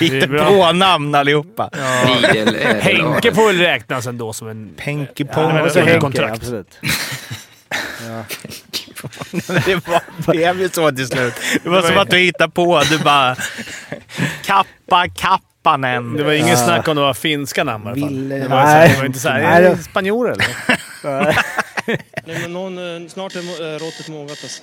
Lite bra. namn allihopa. Lidl, är Henke får väl räknas ändå som en... Penke Ja, Pong. det så Henke, kontrakt. absolut. Det var- blev ju så till slut. Det var som att du hittade på. Du bara... Kappa Kappanen. Det var ingen snack om det var finska namn i alla fall. Det var, så, Nej. det var inte såhär, är det det- spanjor eller? Nej, men någon, eh, snart är eh, råttet mogat alltså.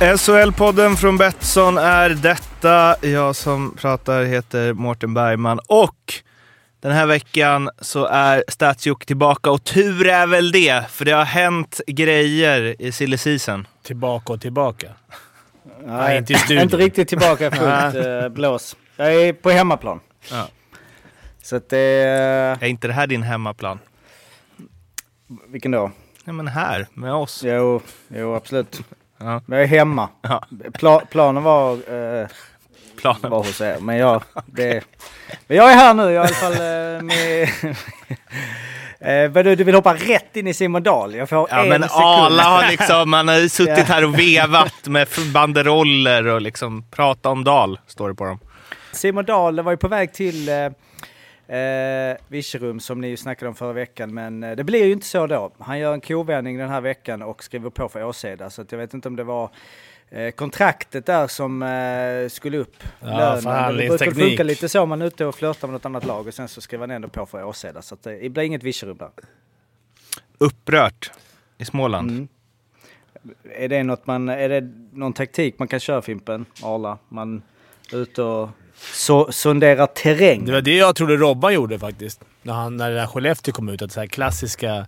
SHL-podden från Betsson är detta. Jag som pratar heter Mårten Bergman och den här veckan så är Statsjuk tillbaka och tur är väl det, för det har hänt grejer i silly season. Tillbaka och tillbaka. Nej, inte i studion. Inte riktigt tillbaka fullt eh, blås. Jag är på hemmaplan. Ja. Så att det är... Är inte det här din hemmaplan? Vilken då? Nej men här, med oss. Jo, jo absolut. Ja. Men jag är hemma. Ja. Pla, planen var, eh, Planen. var hos er. Men jag, det, men jag är här nu i alla fall eh, med... Eh, vad du, du vill hoppa rätt in i Simon Dahl? Jag får Ja en men sekund. Arla har liksom, man har suttit här och vevat med banderoller och liksom prata om Dal, står det på dem. Simon Dahl var ju på väg till eh, eh, Virserum som ni ju snackade om förra veckan. Men eh, det blir ju inte så då. Han gör en kovändning den här veckan och skriver på för Åseda. Så att jag vet inte om det var eh, kontraktet där som eh, skulle upp. Ja, Lönen. Det brukar funka lite så. Man är ute och flörtar med något annat lag och sen så skriver han ändå på för Åseda. Så att det blir inget Virserum där. Upprört i Småland. Mm. Är det något man, är det någon taktik man kan köra Fimpen, Arla? Man är ute och so sonderar terräng. Det var det jag trodde Robban gjorde faktiskt. När, han, när det där Skellefteå kom ut. Att så här klassiska...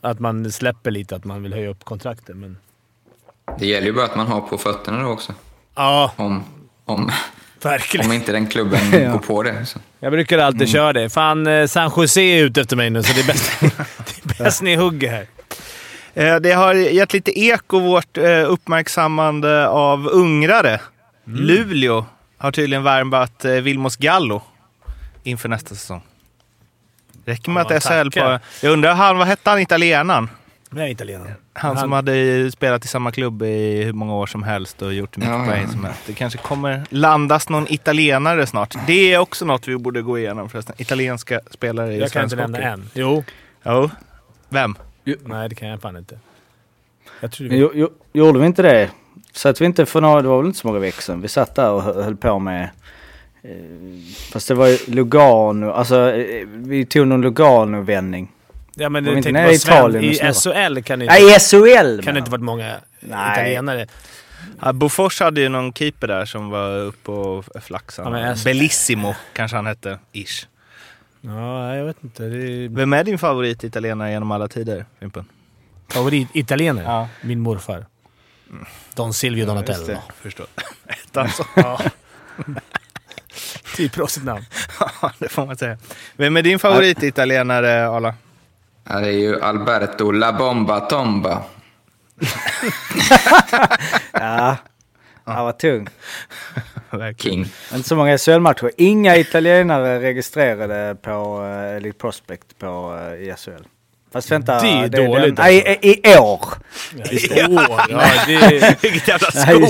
Att man släpper lite, att man vill höja upp kontrakten. Men... Det gäller ju bara att man har på fötterna då också. Ja, Om, om, verkligen. om inte den klubben går på det. Så. Jag brukar alltid köra det. Fan, eh, San Jose är ute efter mig nu, så det är bäst, det är bäst ni hugger här. Eh, Det har gett lite eko vårt eh, uppmärksammande av ungrare. Mm. Luleå har tydligen värvat eh, Vilmos Gallo inför nästa säsong. Räcker med Ja, att SHL på... Jag undrar, han, vad hette han italienaren? Men jag är italienare. Han, som Han- hade spelat i samma klubb i hur många år som helst och gjort hur mycket Ja, poäng ja. som helst. Det kanske kommer landas någon italienare snart. Det är också något vi borde gå igenom förresten. Italienska spelare i Jag kan inte svensk nämna hockey. en. Jo. Jo. Vem? Nej, det kan jag fan inte. Jag tror det jo, jo, gjorde vi inte det? Satt vi inte för några, det var väl inte så många veckor sedan. Vi satt där och hö- höll på med... Eh, fast det var ju Lugano, alltså eh, vi tog någon Lugano-vändning. Ja, men inte tänkte i sven- Italien I? SHL kan det inte, Nej, SHL! kan det inte varit många Nej. italienare. Ja, Bofors hade ju någon keeper där som var uppe och flaxade. Ja, Bellissimo kanske han hette. Ish. Ja, jag vet inte. Det är Vem är din favorit italienare genom alla tider, Fimpen? favorit italienare. Ja. Min morfar. Don Silvio Donatello. det. Förstår. alltså. Ja. Typ proffsigt namn. Ja, det får man säga. Vem är din favorit italienare, Arla? Ja, det är ju Alberto La Bomba Tomba. Ja, han var tung. King. Inte så många SHL-matcher. Inga italienare registrerade på uh, Elite Prospect på uh, i SHL. Fast vänta. Det är den- dåligt, Nej, i, i år. I år. Ja, det är Vilket jävla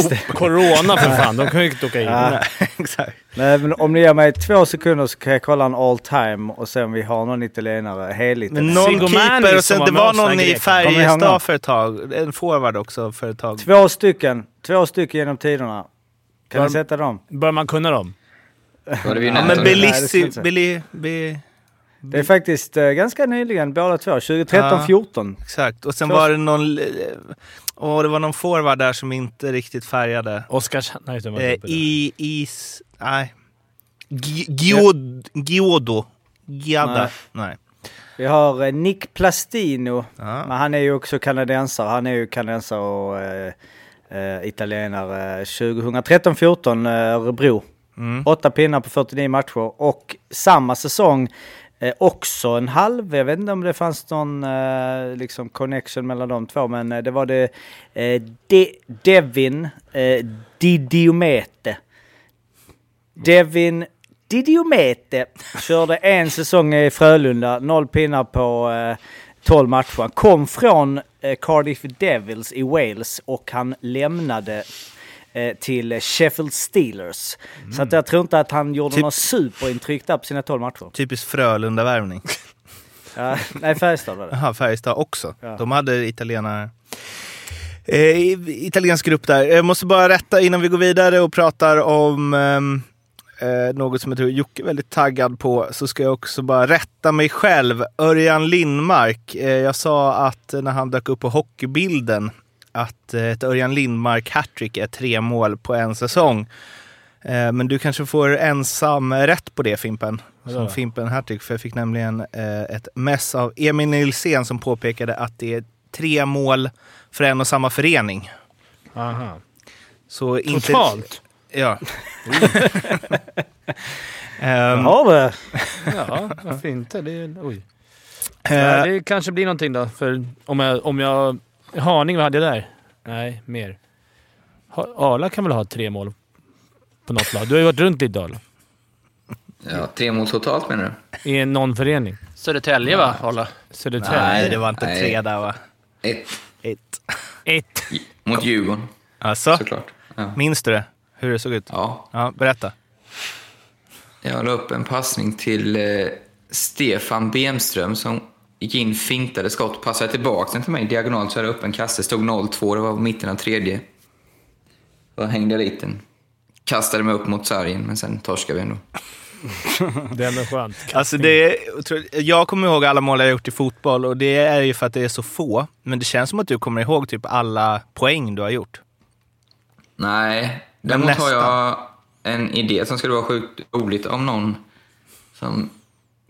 det. corona för fan. De kan ju inte åka in. Ja. Nej, Exakt. Nej, men om ni ger mig två sekunder så kan jag kolla en all time och se om vi har någon italienare heligt. Men någon keeper och som sen var det var någon i Färjestad för ett tag. En forward också för ett tag. Två stycken. Två stycken genom tiderna. Kan Var- ni sätta dem? Bör man kunna dem? Det Ja, men det Belissi... jag inte säga. Belli, be, Det är faktiskt eh, ganska nyligen båda två. 2013-14. exakt. Och sen Två- var det någon... eh, Åh, det var någon forward där som inte riktigt färgade. Oskars... Nej, det. Eh, där. I... Is... Nej. Gi- Giod, Giodo. Giada. Nej. Nej. Vi har eh, Nick Plastino. Ja. Men han är ju också kanadensare. Han är ju kanadensare och eh, eh, italienare. 2013-14 eh, Örebro. Åtta pinnar på 49 matcher och samma säsong eh, också en halv. Jag vet inte om det fanns någon eh, liksom connection mellan de två, men eh, det var det eh, De, Devin eh, Didiomete. Devin Didiomete körde en säsong i Frölunda, noll pinnar på eh, 12 matcher. Han kom från eh, Cardiff Devils i Wales och han lämnade till Sheffield Steelers. Så att jag tror inte att han gjorde Typ- något superintryck där på sina 12 matcher. Typisk Frölunda-värvning. Ja, nej, Färjestad var det. Jaha, Färjestad också. Ja. De hade italienare. Eh, italiensk grupp där. Jag måste bara rätta innan vi går vidare och pratar om ehm, eh, något som jag tror Jocke är väldigt taggad på. Så ska jag också bara rätta mig själv. Örjan Lindmark. Eh, jag sa att när han dök upp på hockeybilden att eh, ett Örjan Lindmark hattrick är tre mål på en säsong. Eh, men du kanske får ensam rätt på det Fimpen. Som? Fimpen hattrick. För jag fick nämligen eh, ett mess av Emil Nilsén som påpekade att det är tre mål för en och samma förening. Aha. Så inte... Totalt? Ja. Har det? Ja, varför inte? Det är, oj. Ja, det kanske blir någonting då. För om jag... Om jag Haninge, vad hade jag där? Nej, mer. Arla kan väl ha tre mål på något lag? Du har ju varit runt lite Arla. Ja, tre mål totalt menar du? I någon förening. Södertälje va, Arla? Södertälje. nej, det var inte Nej. tre där va? Ett. Ett. Ett. Mot Djurgården, Alltså, såklart. Ja. minns du det? Hur det såg ut? ja. Ja, berätta. Jag la upp en passning till eh, Stefan Bemström som gick in, fintade skott, passade tillbaka den till mig diagonalt så hade jag upp en kasse, stod 0-2, det var på mitten av tredje. Då hängde dit den. Kastade mig upp mot sargen, men sen torskade vi ändå. Det är ändå skönt. Alltså det är, jag kommer ihåg alla mål jag gjort i fotboll och det är ju för att det är så få. Men det känns som att du kommer ihåg typ alla poäng du har gjort. Nej, däremot har jag en idé som skulle vara sjukt roligt om någon som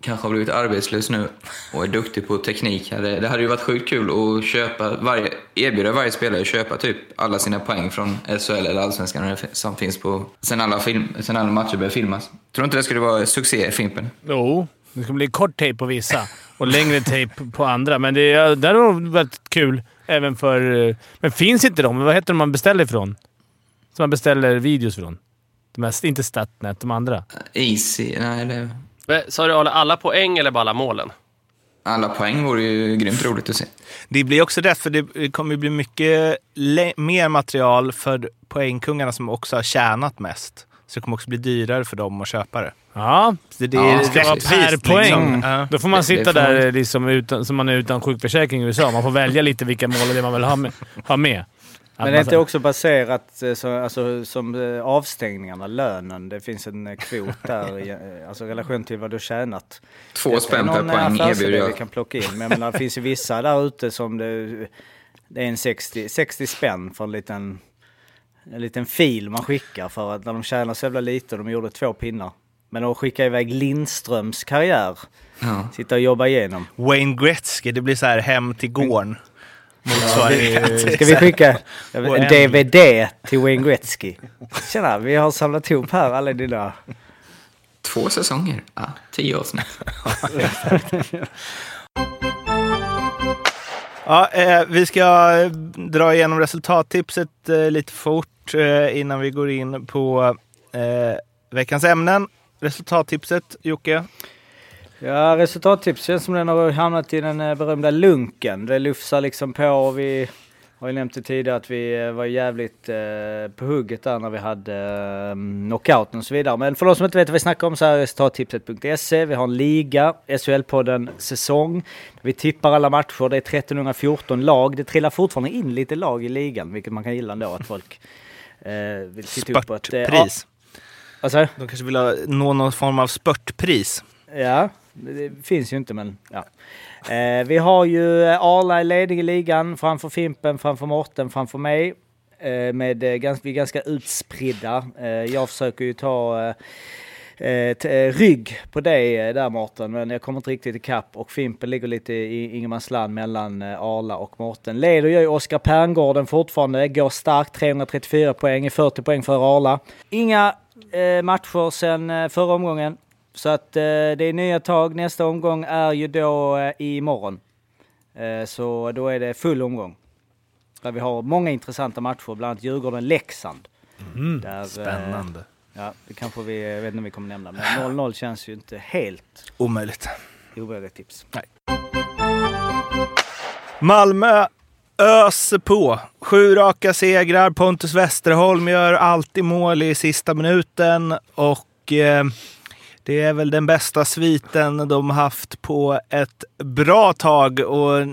kanske har blivit arbetslös nu och är duktig på teknik. Det, hade ju varit sjukt kul att köpa varje, erbjuda varje spelare att köpa typ alla sina poäng från SHL eller Allsvenskan som finns på sen alla, film, sen alla matcher började filmas. Tror inte det skulle vara succé Fimpen? Jo, det ska bli kort tejp på vissa och längre tejp på andra. Men det, det nog väldigt kul även för... Men finns inte de? Vad heter de man beställer ifrån? Som man beställer videos från? De här, inte Statnet, de andra. Easy? Nej, det, Sa du alla poäng eller bara alla målen? alla poäng vore ju grymt roligt att se. Det blir också rätt för det kommer bli mycket mer material för poängkungarna som också har tjänat mest. Så det kommer också bli dyrare för dem att köpa det. Ja, Så det Ja, det ska vara per poäng. liksom. Ja. Då får man sitta det får man- där liksom utan, som man är utan sjukförsäkring i USA. Man får välja lite vilka mål det man vill ha med. Ha med. Men det är inte också baserat eh, så, alltså, som eh, avstängningarna, lönen. Det finns en eh, kvot där, i, alltså relation till vad du tjänat. Två spänn per poäng erbjuder vi jag. kan plocka in. Men jag menar, det finns ju vissa där ute som det, det är en 60, 60 spänn för en liten, en liten fil man skickar för att när de tjänar så jävla lite de gjorde två pinnar. Men att skicka iväg Lindströms karriär, Ja. sitta och jobba igenom. Wayne Gretzky, det blir så här hem till gården. Motsvarighet. Ska vi skicka en. DVD till Wayne Gretzky? Tjena, vi har samlat ihop här alla dina... Två säsonger? Ja, tio avsnitt. Ja, eh, vi ska eh, dra igenom resultattipset eh, lite fort eh, innan vi går in på eh, veckans ämnen. Resultattipset, Jocke? Ja, resultattips känns som den har hamnat i den eh, berömda lunken. Det lufsar liksom på och vi har ju nämnt det tidigare att vi eh, var jävligt eh, på hugget där när vi hade eh, knockouten och så vidare. Men för de som inte vet vad vi snackar om så är resultattipset.se. Vi har en liga, SHL-podden säsong. Vi tippar alla matcher. Det är 1314 lag. Det trillar fortfarande in lite lag i ligan, vilket man kan gilla ändå att folk eh, vill titta upp. Att, eh, ja, Spurtpris. alltså, De kanske vill ha, nå någon form av spurtpris. Ja, det finns ju inte men ja. Eh, vi har ju Arla i ledning i ligan framför Fimpen, framför Morten, framför mig. Eh, med, eh, ganska, vi är ganska utspridda. Eh, jag försöker ju ta eh, eh, eh rygg på dig eh, där Mårten, men jag kommer inte riktigt ikapp och Fimpen ligger lite i ingenmansland mellan Arla och Mårten. Leder gör ju Oskar Perngården fortfarande, går starkt, 334 poäng, 40 poäng för Arla. Inga matcher sedan förra omgången, så att eh, det är nya tag. Nästa omgång är ju då eh, imorgon. Eh, så då är det full omgång. Där vi har många intressanta matcher, bland annat Djurgården-Leksand. Där, eh, Spännande. Ja, det kanske vi, jag vet inte om vi kommer nämna, men 0-0 känns ju inte helt Omöjligt. omöjligt tips. Malmö öser på. Sju raka segrar. Pontus Westerholm gör alltid mål i sista minuten och eh, det är väl den bästa sviten de haft på ett bra tag. Och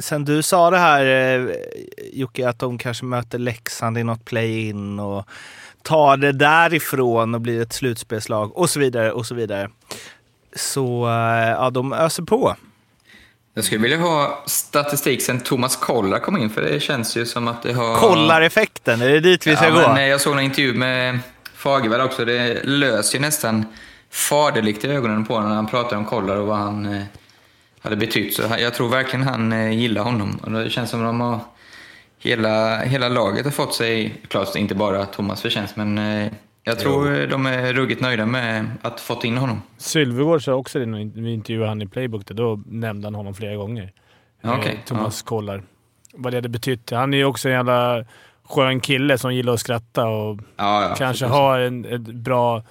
sen du sa det här eh, Jocke, att de kanske möter Leksand i något play-in och tar det därifrån och blir ett slutspelslag och så vidare och så vidare. Så eh, ja, de öser på. Jag skulle vilja ha statistik sen Thomas Kollar kom in, för det känns ju som att det har... Kollar-effekten, är det dit vi ska ja, gå? Men, eh, jag såg en intervju med Fagervall också. Det löser ju nästan faderligt i ögonen på honom när han pratar om Kollar och vad han eh, hade betytt. Så jag tror verkligen han eh, gillar honom. Och det känns som att de har, hela, hela laget har fått sig, klart inte bara Thomas förtjänst, men eh, jag tror de är ruggigt nöjda med att fått in honom. Sylvegård sa också det när vi intervjuade han i Playbook. Där, då nämnde han honom flera gånger. Ja. Eh, Thomas kollar. Vad det hade betytt. Han är ju också en jävla skön kille som gillar att skratta och Ja, ja, kanske har en, ett bra...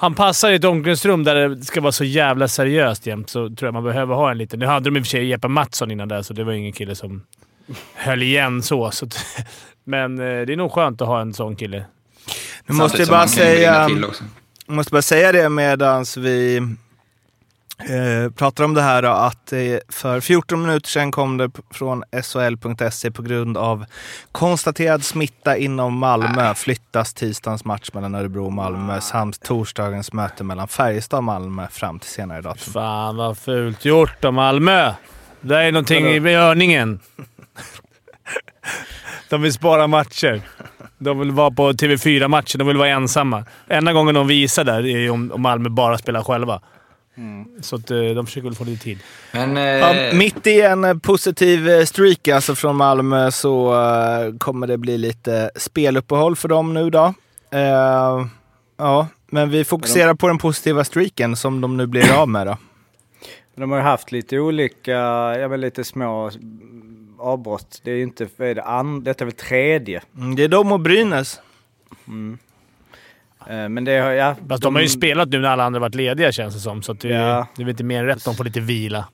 Han passar i ett omklädningsrum där det ska vara så jävla seriöst jämt, så tror jag man behöver ha en liten... Nu hade de i och för sig Jeppe Mattsson innan där, så det var ingen kille som höll igen så. så men eh, det är nog skönt att ha en sån kille. Nu måste jag bara säga... måste bara säga det medan vi eh, pratar om det här att eh, för 14 minuter sedan kom det från SHL.se på grund av konstaterad smitta inom Malmö flyttas tisdagens match mellan Örebro och Malmö samt torsdagens möte mellan Färjestad och Malmö fram till senare datum. Fan vad fult gjort av Malmö. Det är någonting i görningen. De vill spara matcher. De vill vara på TV4-matcher. De vill vara ensamma. Enda gången de visar där är om Malmö bara spelar själva. Så att, eh, de försöker väl få lite tid. Men, eh, Ja, mitt i en positiv eh, streak alltså från Malmö så eh, kommer det bli lite speluppehåll för dem nu då. Eh, ja, men vi fokuserar på den positiva streaken som de nu blir av med då. De har ju haft lite olika, ja men lite små mm, avbrott. Det är ju inte, är det, an, detta är väl tredje. Mm, det är de och Brynäs. Eh, Men det har, ja. Fast de har ju spelat nu när alla andra varit lediga känns det som, så att det, Ja. det är väl inte mer än rätt de får lite vila.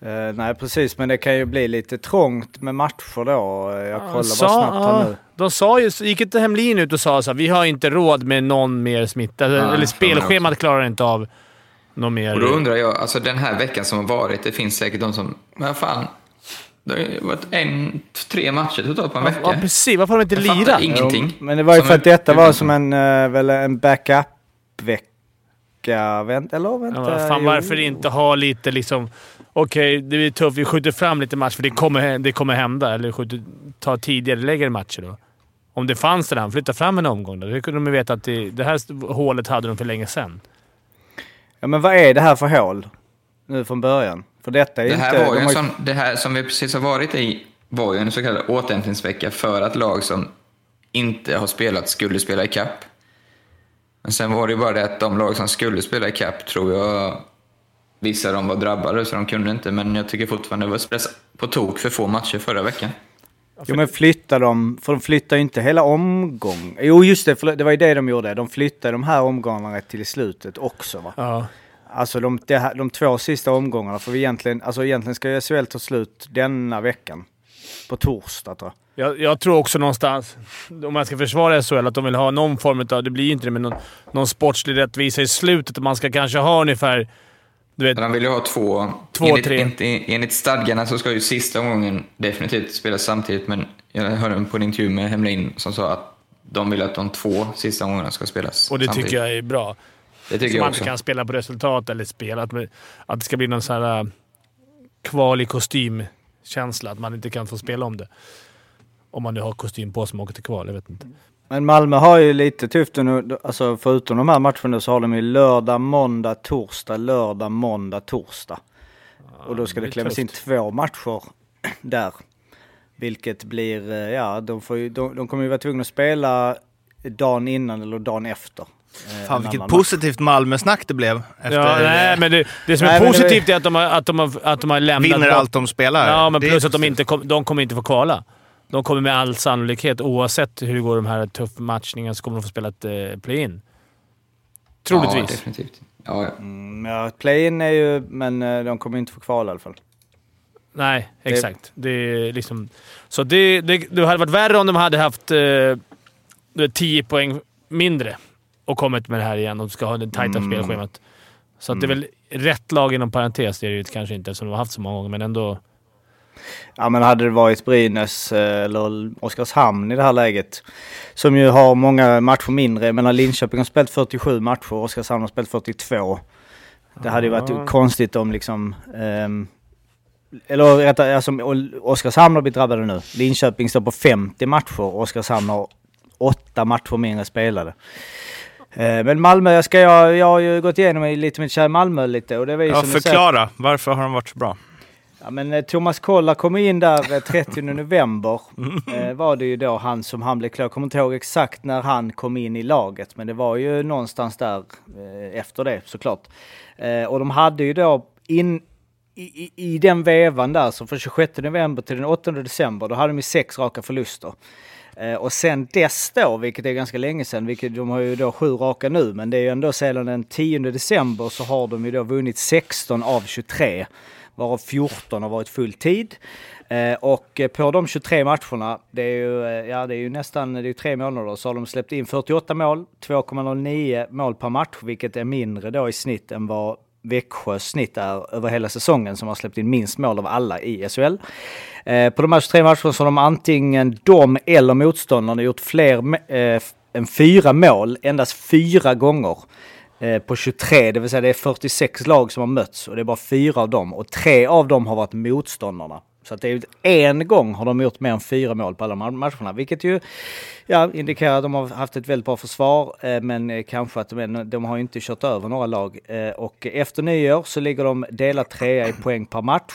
Eh, nej precis, men det kan ju bli lite trångt med matcher då. Eh, Jag kollar Sa- bara snabbt här nu. De sa ju, gick inte Hemlin ut och sa så här, vi har inte råd med någon mer smitta. Eller för spelschemat klarar inte av någon mer. Och då undrar jag, alltså den här veckan som har varit, det finns säkert de som, men fan, det har varit en, tre matcher totalt på en vecka. Ja, precis. Varför har de inte Jag lirat? ingenting. Jo, men det var ju Som för att detta var som en, eh, väl en backup-vecka. Vänt, eller vänta. Ja, fan, varför inte ha lite liksom... Okej, det är tufft. Vi skjuter fram lite match för det kommer, det kommer hända. Eller skjuter, ta tidigare lägre matcher då. Om det fanns det där, flytta fram en omgång då. Det kunde de ju veta att det, det här hålet hade de för länge sedan. Ja men vad är det här för hål? Nu från början. För detta är Det här inte... var ju de en har sån, det här som vi precis har varit i var ju en så kallad återhämtningsvecka för att lag som inte har spelat skulle spela i kapp. Men sen var det ju bara det att de lag som skulle spela i kapp tror jag vissa av dem var drabbade så de kunde inte. Men jag tycker fortfarande det var på tok för få matcher förra veckan. Jo men flyttar de, för de flyttar ju inte hela omgången. Jo just det, det var ju det de gjorde. De flyttade de här omgångarna till slutet också va? Ja. Alltså de, här, de två sista omgångarna, för vi egentligen, alltså egentligen ska SHL ta slut denna veckan. På torsdag tror jag. Jag, jag tror också någonstans, om man ska försvara SHL, att de vill ha någon form av, det blir ju inte det, men någon, någon sportslig rättvisa i slutet. Att man ska kanske ha ungefär... Du vet, De vill ju ha två. Två, enligt, tre. Enligt, enligt stadgarna så ska ju sista omgången definitivt spelas samtidigt, men jag hörde på en intervju med Hemlin som sa att de vill att de två sista omgångarna ska spelas och det samtidigt. tycker jag är bra. Det tycker Så jag man också. inte kan spela på resultat eller spela. Att, att det ska bli någon sån här äh, kval i kostymkänsla. Att man inte kan få spela om det. Om man nu har kostym på sig och åker till kval. Jag vet inte. Men Malmö har ju lite tufft nu, alltså förutom de här matcherna så har de ju lördag, måndag, torsdag, lördag, måndag, torsdag. och då ska det det klämmas in två matcher där. Vilket blir, eh, ja, de, får ju, de, de kommer ju vara tvungna att spela dagen innan eller dagen efter. Eh, Fan vilket positivt Malmö-snack det blev. Efter, Ja, nej, men det, det som är Nej, men det- positivt är att de har, att de har, att de har lämnat... vinner allt de spelar. Ja, men Det plus att de positivt. inte kom, de kommer inte få kvala. De kommer med all sannolikhet, oavsett hur det går de här tuffa matchningarna, så kommer de få spela ett eh, play-in. Ja, Troligtvis. definitivt. Ja, ja. Mm, ja, play-in är ju, men eh, de kommer inte få kvala i alla fall. Nej, exakt. Det är liksom... Så det, det, det hade varit värre om de hade haft eh, du vet, 10 poäng mindre och kommit med det här igen och ska ha det tajta Mm. spelschemat. Så att det är väl rätt lag inom parentes, det är det ju kanske inte eftersom de har haft så många gånger, men ändå... Ja men hade det varit Brynäs eh, eller Oskarshamn i det här läget, som ju har många matcher mindre, men Linköping har spelat 47 matcher och Oskarshamn har spelat 42. Det hade ju varit Ja. konstigt om liksom, ehm, eller rättare, alltså Oskarshamn har blivit drabbade nu. Linköping står på 50 matcher och Oskarshamn har 8 matcher mindre spelade. Eh, Men Malmö, jag, ska, jag, jag har ju gått igenom lite med kära Malmö lite och det var ju Ja, som förklara. Varför har de varit så bra? Ja, men eh, Thomas Kolla kom in där eh, 30 november. Eh, var det ju då han som han blev klar. Jag kommer inte ihåg exakt när han kom in i laget, men det var ju någonstans där eh, efter det såklart. Eh, och de hade ju då in i, i, i den vevan där, så från 26 november till den 8 december, då hade de ju sex raka förluster. Eh, och sen dess då, vilket är ganska länge sedan, vilket de har ju då sju raka nu, men det är ju ändå sedan den 10 december så har de ju då vunnit 16 av 23 varav 14 har varit full tid. Eh, och eh, på de 23 matcherna, det är ju, ja, det är ju nästan det är ju tre månader, så har de släppt in 48 mål, 2,09 mål per match, vilket är mindre då i snitt än vad Växjös snitt är över hela säsongen som har släppt in minst mål av alla i SHL. Eh, på de här 23 matcherna så har de antingen de eller motståndarna gjort fler eh, än fyra mål endast fyra gånger eh, på 23, det vill säga det är 46 lag som har mötts och det är bara fyra av dem och tre av dem har varit motståndarna. Så att det är ju en gång har de gjort mer än fyra mål på alla matcherna, vilket ju ja, indikerar att de har haft ett väldigt bra försvar, eh, men eh, kanske att de, de har inte kört över några lag. Eh, och efter nyår så ligger de delat trea i poäng per match.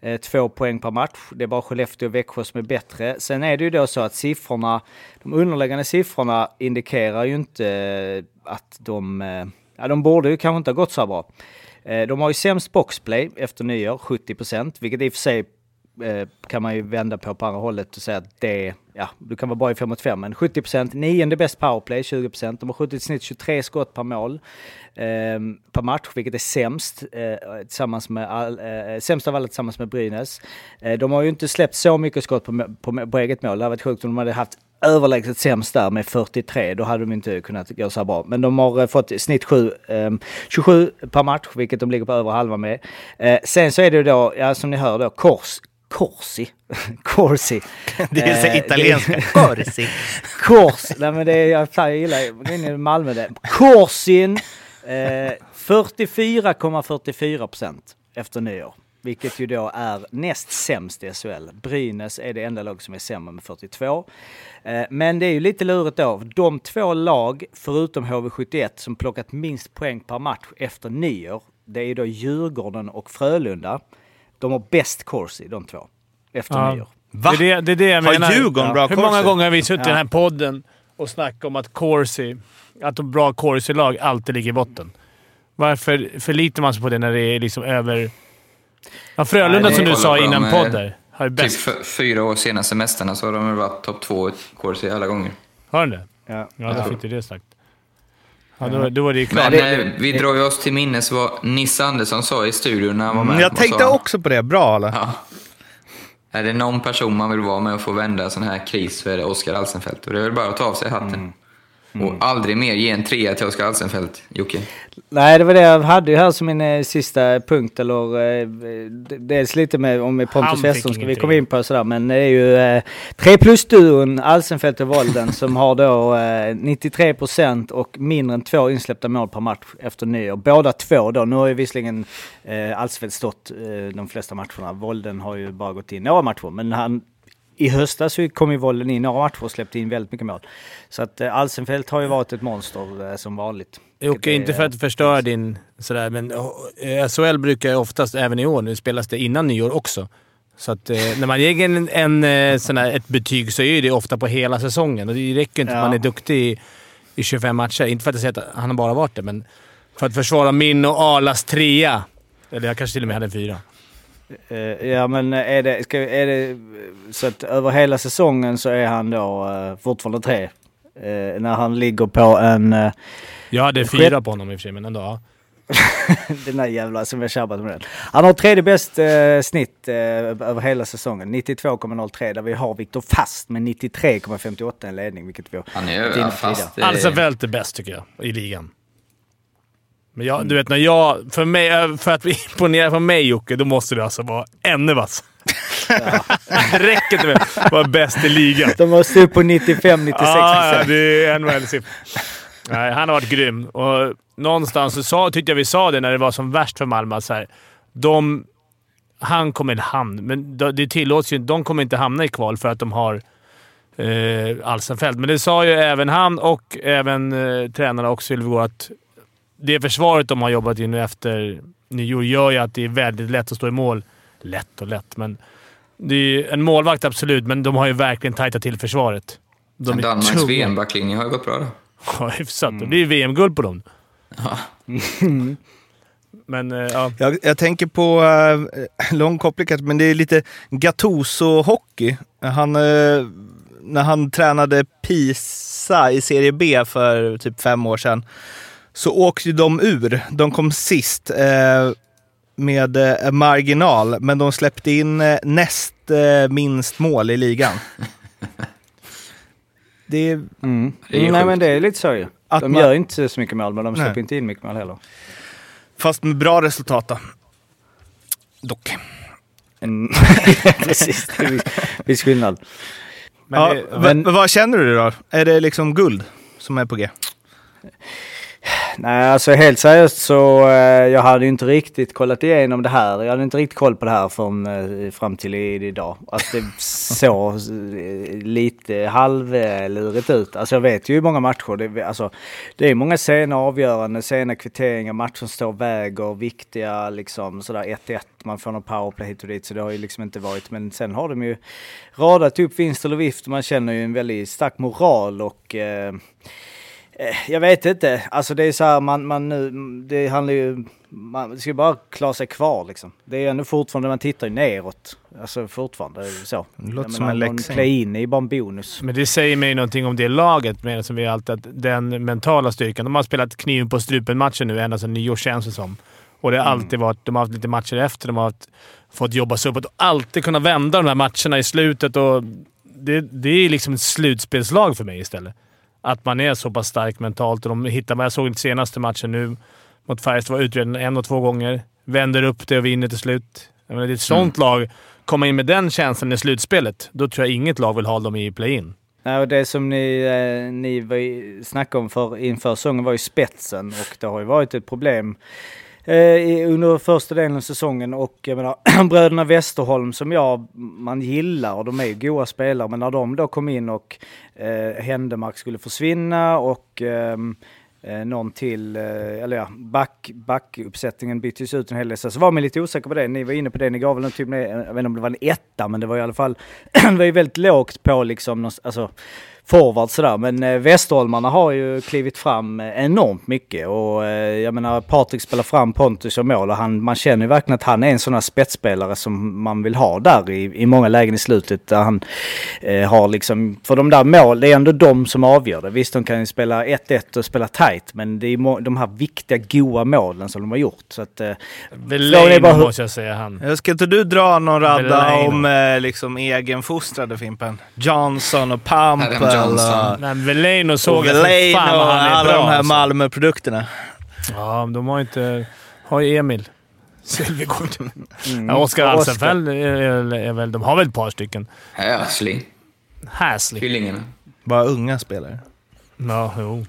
Eh, två poäng per match. Det är bara Skellefteå och Växjö som är bättre. Sen är det ju då så att siffrorna, de underliggande siffrorna indikerar ju inte eh, att de, eh, ja de borde ju kanske inte ha gått så här bra. De har ju sämst boxplay efter nyår, 70 procent, vilket i och för sig Eh, kan man ju vända på på andra hållet och säga att det, ja, du kan vara bra i 5 mot 5, men 70 procent, nionde bäst powerplay, 20 procent. De har skjutit i snitt 23 skott per mål eh, per match, vilket är sämst, eh, tillsammans med all, eh, eh, sämst av alla tillsammans med Brynäs. Eh, de har ju inte släppt så mycket skott på, på, på eget mål. Det hade varit sjukt om de hade haft överlägset sämst där med 43, då hade de inte kunnat gå så här bra. Men de har eh, fått i snitt 7, eh, 27 per match, vilket de ligger på över halva med. Eh, sen så är det ju då, ja som ni hör då, Kors, Corsi. Corsi. Det är så Eh, italienska. Corsi. Kors, nej men det är, jag jag gillar Malmö det. Korsin, eh, 44,44 procent efter nyår. Vilket ju då är näst sämst i SHL. Brynäs är det enda lag som är sämre med 42. Eh, men det är ju lite lurigt då. De två lag, förutom HV71, som plockat minst poäng per match efter nyår, det är ju då Djurgården och Frölunda. De har bäst Corsi, de två, efter Ja. nyår. Va? Det är det, det, är det jag Har menar. Djurgården bra Hur många corsi? gånger har vi suttit i Ja. den här podden och snackat om att Corsi, att de bra Corsi-lag alltid ligger i botten? Varför förlitar man sig på det när det är liksom över... Ja, Frölunda Nej, som du sa innan de, podden har ju Typ bäst... f- fyra år senaste mästarna så har de varit topp två i Corsi alla gånger. Har den det? Ja. Ja, då fick du det sagt. Ja, då, då var det ju klart. Men eh, vi drar ju oss till minnes vad Nisse Andersson sa i studion när han var med. Mm, jag och tänkte sa, också på det. Bra eller? Ja. Är det någon person man vill vara med och få vända en sån här kris så är det Oskar Alsenfelt. Och det är väl bara att ta av sig hatten. Och aldrig mer ge en trea till Oskar Alsenfelt, Jocke. Nej, det var det jag hade ju här som min eh, sista punkt. Eller, eh, dels lite med om Pontus fick Westholm ska vi komma in på sådär. Men det är ju eh, plus-duon Alsenfelt och Volden som har då eh, 93 procent och mindre än två insläppta mål per match efter nyår. Båda två då. Nu har ju visserligen eh, Alsenfelt stått eh, de flesta matcherna. Volden har ju bara gått in några matcher. Men han i höstas så kom ju Vollen in några matcher och släppte in väldigt mycket mål. Så att eh, Alsenfelt har ju varit ett monster eh, som vanligt. Jocke, inte för att förstöra din sådär, men eh, SHL brukar ju oftast, även i år, nu spelas det innan nyår också. Så att när man ger en, en, sån här, ett betyg så är det ofta på hela säsongen. Och det räcker inte Ja. att man är duktig i, i 25 matcher. Inte för att säger att han har bara varit det, men för att försvara min och Arlas trea. Eller jag kanske till och med hade en fyra. Eh, ja men är det, ska, är det så att över hela säsongen så är han då eh, fortfarande tre? Eh, när han ligger på en... eh, Jag hade fyra på honom i och för sig, men ändå. Ja. den där jävla som jag tjabbat med den. Han har tredje bäst eh, snitt eh, över hela säsongen. 92,03 där vi har Viktor Fast med 93,58 en ledning vilket vi har Han är ju fast... Alsenfelt är bäst tycker jag, i ligan. Men jag, du vet, när jag... För, mig, för att imponera på mig Jocke, då måste du alltså vara ännu vass. Det räcker inte med att vara bäst i ligan. De måste upp på 95-96 Ah, ja, det är NHL-siffror. Nej, han har varit grym. Och någonstans så sa, tyckte jag vi sa det när det var som värst för Malmö. Så här, de, han kommer... Han, men det tillåts ju inte. De kommer inte hamna i kval för att de har eh, Alsenfelt. Men det sa ju även han och även eh, tränarna och Sylvegård att det försvaret de har jobbat in nu efter nyår gör ju att det är väldigt lätt att stå i mål. Lätt och lätt, men det är en målvakt absolut, men de har ju verkligen tajtat till försvaret. De är Danmarks. VM-backlinje har ju gått bra då. Ja, hyfsat. Det blir ju VM-guld på dem. Men eh, ja, Jag, jag tänker på äh, långkomplikat, men det är lite Gattuso-hockey. Han, eh, när han tränade Pisa i Serie B för typ fem år sedan så åkte de ur. De kom sist eh, med eh, marginal, men de släppte in eh, näst eh, minst mål i ligan. Det är, Mm. Det är nej men det är lite så ju. Att De man- gör inte så mycket mål men de släpper Nej. inte in mycket mål heller. fast med bra resultat då. Dock. Precis, det är viss- skillnad. men ja, men- vad känner du då? Är det liksom guld som är på G? Nej, alltså helt seriöst så eh, jag hade ju inte riktigt kollat igenom det här. Jag hade inte riktigt koll på det här från, eh, fram till idag. Alltså det såg eh, lite halvlurigt ut. Alltså jag vet ju hur många matcher. Det, alltså, det är många sena avgörande, sena kvitteringar, matcher som står och väger, viktiga liksom sådär 1-1. Man får någon powerplay hit och dit så det har ju liksom inte varit. Men sen har de ju radat upp vinst eller vift. Man känner ju en väldigt stark moral och Eh, Jag vet inte. Alltså det är så här, man, man nu, det handlar ju, man det ska ju bara klara sig kvar liksom. Det är ändå fortfarande, man tittar ju neråt. Alltså fortfarande så. Det låter som en någon läxing. Play-in är ju bara en bonus. men det säger mig någonting om det laget, med, som vi alltid att den mentala styrkan. De har spelat kniven på strupen-matchen nu ända sedan nyår känns det som. Och det har alltid varit, de har haft lite matcher efter, de har haft, fått jobba sig uppåt och alltid kunna vända de här matcherna i slutet. Och det, det är liksom ett slutspelslag för mig istället. Att man är så pass stark mentalt. Och de hittar, jag såg den senaste matchen nu mot Färjestad, var utreden en och två gånger. Vänder upp det och vinner till slut. Jag menar, det är ett sånt lag. Komma in med den känslan i slutspelet, då tror jag inget lag vill ha dem i play-in. Nej, och det som ni, eh, ni snackade om för, inför säsongen var ju spetsen och det har ju varit ett problem eh, under första delen av säsongen och jag menar bröderna Westerholm som jag, man gillar och de är ju goda spelare men när de då kom in och eh, Händemark skulle försvinna och ehm, eh, någon till, eh, eller ja, back, backuppsättningen byttes ut en hel del. Så var man lite osäker på det. Ni var inne på det, ni gav väl en typ, jag vet inte om det var en etta, men det var i alla fall, det var ju väldigt lågt på liksom, alltså forward sådär. Men eh, Västerholmarna har ju klivit fram eh, enormt mycket och eh, jag menar Patrik spelar fram Pontus och mål och han, man känner ju verkligen att han är en sån här spetsspelare som man vill ha där i, i många lägen i slutet där han eh, har liksom, för de där mål, det är ändå de som avgör det. Visst de kan ju spela 1-1 och spela tight men det är de här viktiga goa målen som de har gjort. Så att, eh, Verlaine bara hur- måste jag säga. Han. Jag Ska inte du dra någon radda Verlaine. om eh, liksom egenfostrade Fimpen? Johnson och Adam Johnson. Nej, Verlaine och och såg jag. Fan och vad han är alla bra. de här alltså. Malmö-produkterna. Ja, de har inte... Har ju Emil. Sylvegård. mm. Ja, Oskar Alsenfelt är, väl... De har väl ett par stycken. Häsling. Häslig. Tvillingarna. Bara unga spelare. Ja, jo.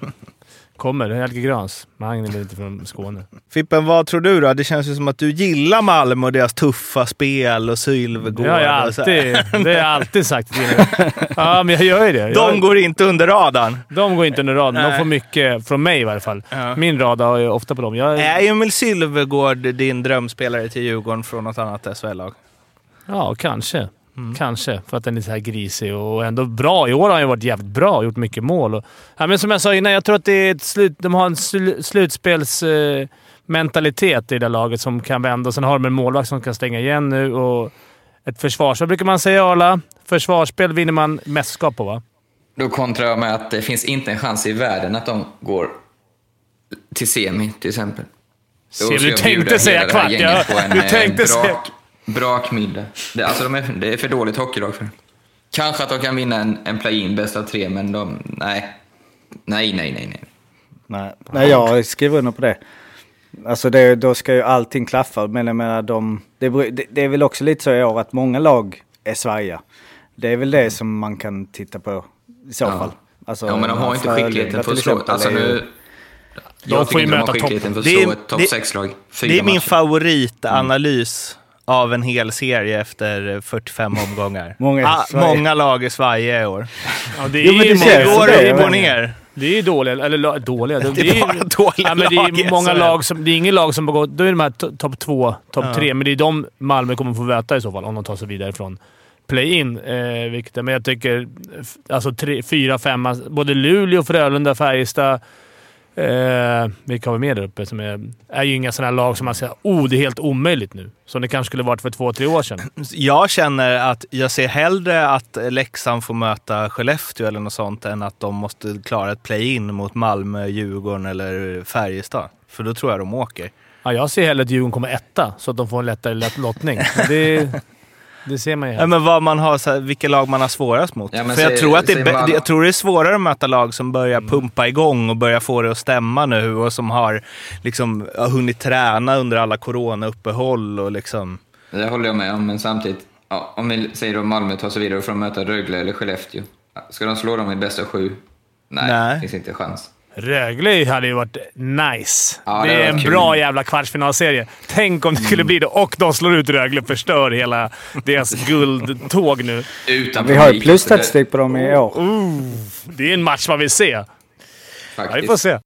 Kommer. Helge Grans. Men han är väl inte från Skåne. Fippen, vad tror du då? Det känns ju som att du gillar Malmö och deras tuffa spel och Sylvegård. Det har jag alltid, det har jag alltid sagt. Ja, men jag gör ju det. De jag, går inte under radarn. de går inte under. De Nej. får mycket från mig i varje fall. Ja. Min radar är ofta på dem. Jag, Är Emil Sylvegård din drömspelare till Djurgården från något annat SHL-lag? Ja, kanske. Kanske. För att den är så här grisig och ändå bra. I år har han ju varit jävligt bra och gjort mycket mål. Och, ja, men som jag sa innan, jag tror att det är ett slut, de har en sl, slutspelsmentalitet eh, i det laget som kan vända. Och sen har de en målvakt som kan stänga igen nu och ett försvarsspel brukar man säga, Arla. Försvarsspel vinner man mästerskap på, va? Då kontrar jag med att det finns inte en chans i världen att de går till semi, till exempel. Då Se, ska du tänkte säga kvart, ja. Du eh, tänkte säga- brak, brakmiddag. Det, alltså de är, det är för dåligt hockeylag för. Kanske att de kan vinna en, en play-in, bäst av tre, men de... Nej. Nej, nej, nej, nej. Nej, Nej jag skriver under på det. Alltså det, då ska ju allting klaffa. Men jag menar, de, det, det, det är väl också lite så i år att många lag är svaja. Det är väl det som man kan titta på i så Ja. fall. Alltså, Ja, men de har inte skickligheten för att slå... Alltså nu... De Jag får ju möta topp- Det är- slå ett topp det- 6-lag. Fyra Det är min favoritanalys av en hel serie efter 45 omgångar. Många ah, många lag är svajiga i år. Ja, det är Jo, men ju det många- Det känns går det, menar. ner. Det är ju dåliga, eller dåliga. Det, Det är ju- bara dåliga ja, men Det lag i är många SHL. lag som... Det är inget lag som har gått... Då är de här to- topp två, topp Ja. tre, men det är de Malmö kommer få möta i så fall om de tar sig vidare från play-in. Eh, vilket, men jag tycker alltså tre, fyra, femma. Både Luleå, Frölunda, Färjestad. Eh, vilka har vi mer där uppe? Som är, är ju inga sådana här lag som man säger oh, det är helt omöjligt nu. Som det kanske skulle varit för två, tre år sedan. Jag känner att jag ser hellre att Leksand får möta Skellefteå eller något sånt än att de måste klara ett play-in mot Malmö, Djurgården eller Färjestad. För då tror jag de åker. Ja, jag ser hellre att Djurgården kommer etta, så att de får en lättare lätt lottning. Det, det ser man ju. Ja, men vad man har, så här, vilka lag man har svårast mot. Ja, För jag, säg- tror att det är, Malmö. jag tror det är svårare att möta lag som börjar pumpa igång och börjar få det att stämma nu och som har liksom, har hunnit träna under alla coronauppehåll och liksom... Det håller jag med om, men samtidigt, ja, om vi säger att Malmö tar sig vidare för att möta Rögle eller Skellefteå. Ska de slå dem i bästa sju? Nej, Nej. det finns inte en chans. Rögle hade ju varit nice. Ja, det det är en kul. bra jävla kvartsfinalserie. Tänk om det skulle bli det och de slår ut Rögle och förstör hela deras guldtåg nu. Utan Vi har ju plusstatistik på dem i år. Det är en match man vill se. Ja, vi får se.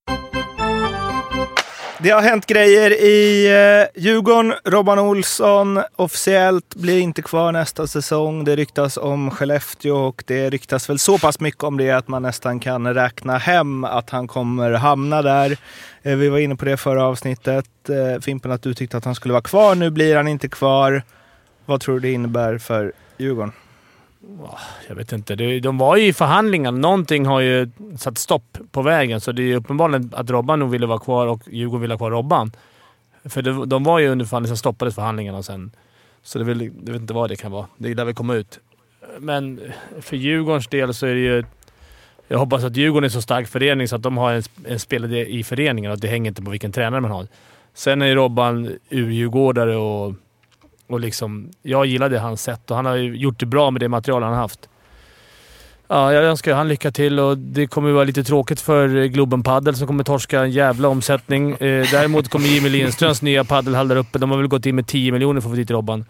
Det har hänt grejer i eh, Djurgården. Robban Olsson officiellt blir inte kvar nästa säsong. Det ryktas om Skellefteå och det ryktas väl så pass mycket om det att man nästan kan räkna hem att han kommer hamna där. Eh, vi var inne på det förra avsnittet. Eh, Fimpen, att du tyckte att han skulle vara kvar. Nu blir han inte kvar. Vad tror du det innebär för Djurgården? Jag vet inte. De var ju i förhandlingar. Någonting har ju satt stopp på vägen, så det är ju uppenbarligen att Robban nog ville vara kvar och Djurgården ville ha kvar Robban. För de var ju under förhandling, sen stoppades förhandlingarna sen. Så det väl, jag vet inte vad det kan vara. Det lär väl komma ut. Men för Djurgårdens del så är det ju... Jag hoppas att Djurgården är så stark förening så att de har en, en spelare i föreningen och att det hänger inte på vilken tränare man har. Sen är ju Robban ur-djurgårdare och, och liksom... Jag gillade hans sätt och han har ju gjort det bra med det material han har haft. Ja, jag önskar han lycka till och det kommer ju vara lite tråkigt för Globen Paddel som kommer torska en jävla omsättning. Eh, däremot kommer Jimmy Lindströms nya paddelhall där uppe. De har väl gått in med 10 miljoner för att få dit Robban.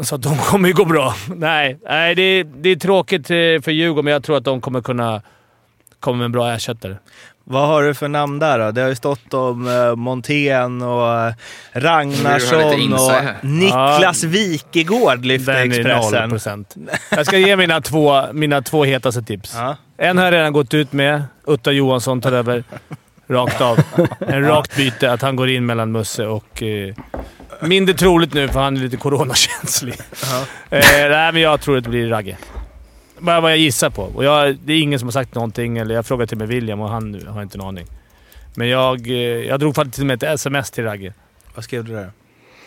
Så att de kommer ju gå bra. Nej, nej det, är, det är tråkigt eh, för Djurgården, men jag tror att de kommer kunna komma med en bra ersättare. Vad har du för namn där då? Det har ju stått om eh, Montén och eh, Ragnarsson och? Niklas Wikegård lyfte Den är Expressen. 0 procent. Jag ska ge mina två, mina två hetaste tips. Ja. En har jag redan gått ut med. Utta Johansson tar över rakt av. En rakt byte, att han går in mellan Musse och... Eh, mindre troligt nu, för han är lite coronakänslig. Eh, nej, men jag tror att det blir Ragge. Bara vad jag gissar på. Och jag, det är ingen som har sagt någonting, eller jag frågade till och med William och han har inte en aning. Men jag, eh, jag drog faktiskt till och med ett sms till Ragge. Vad skrev du där?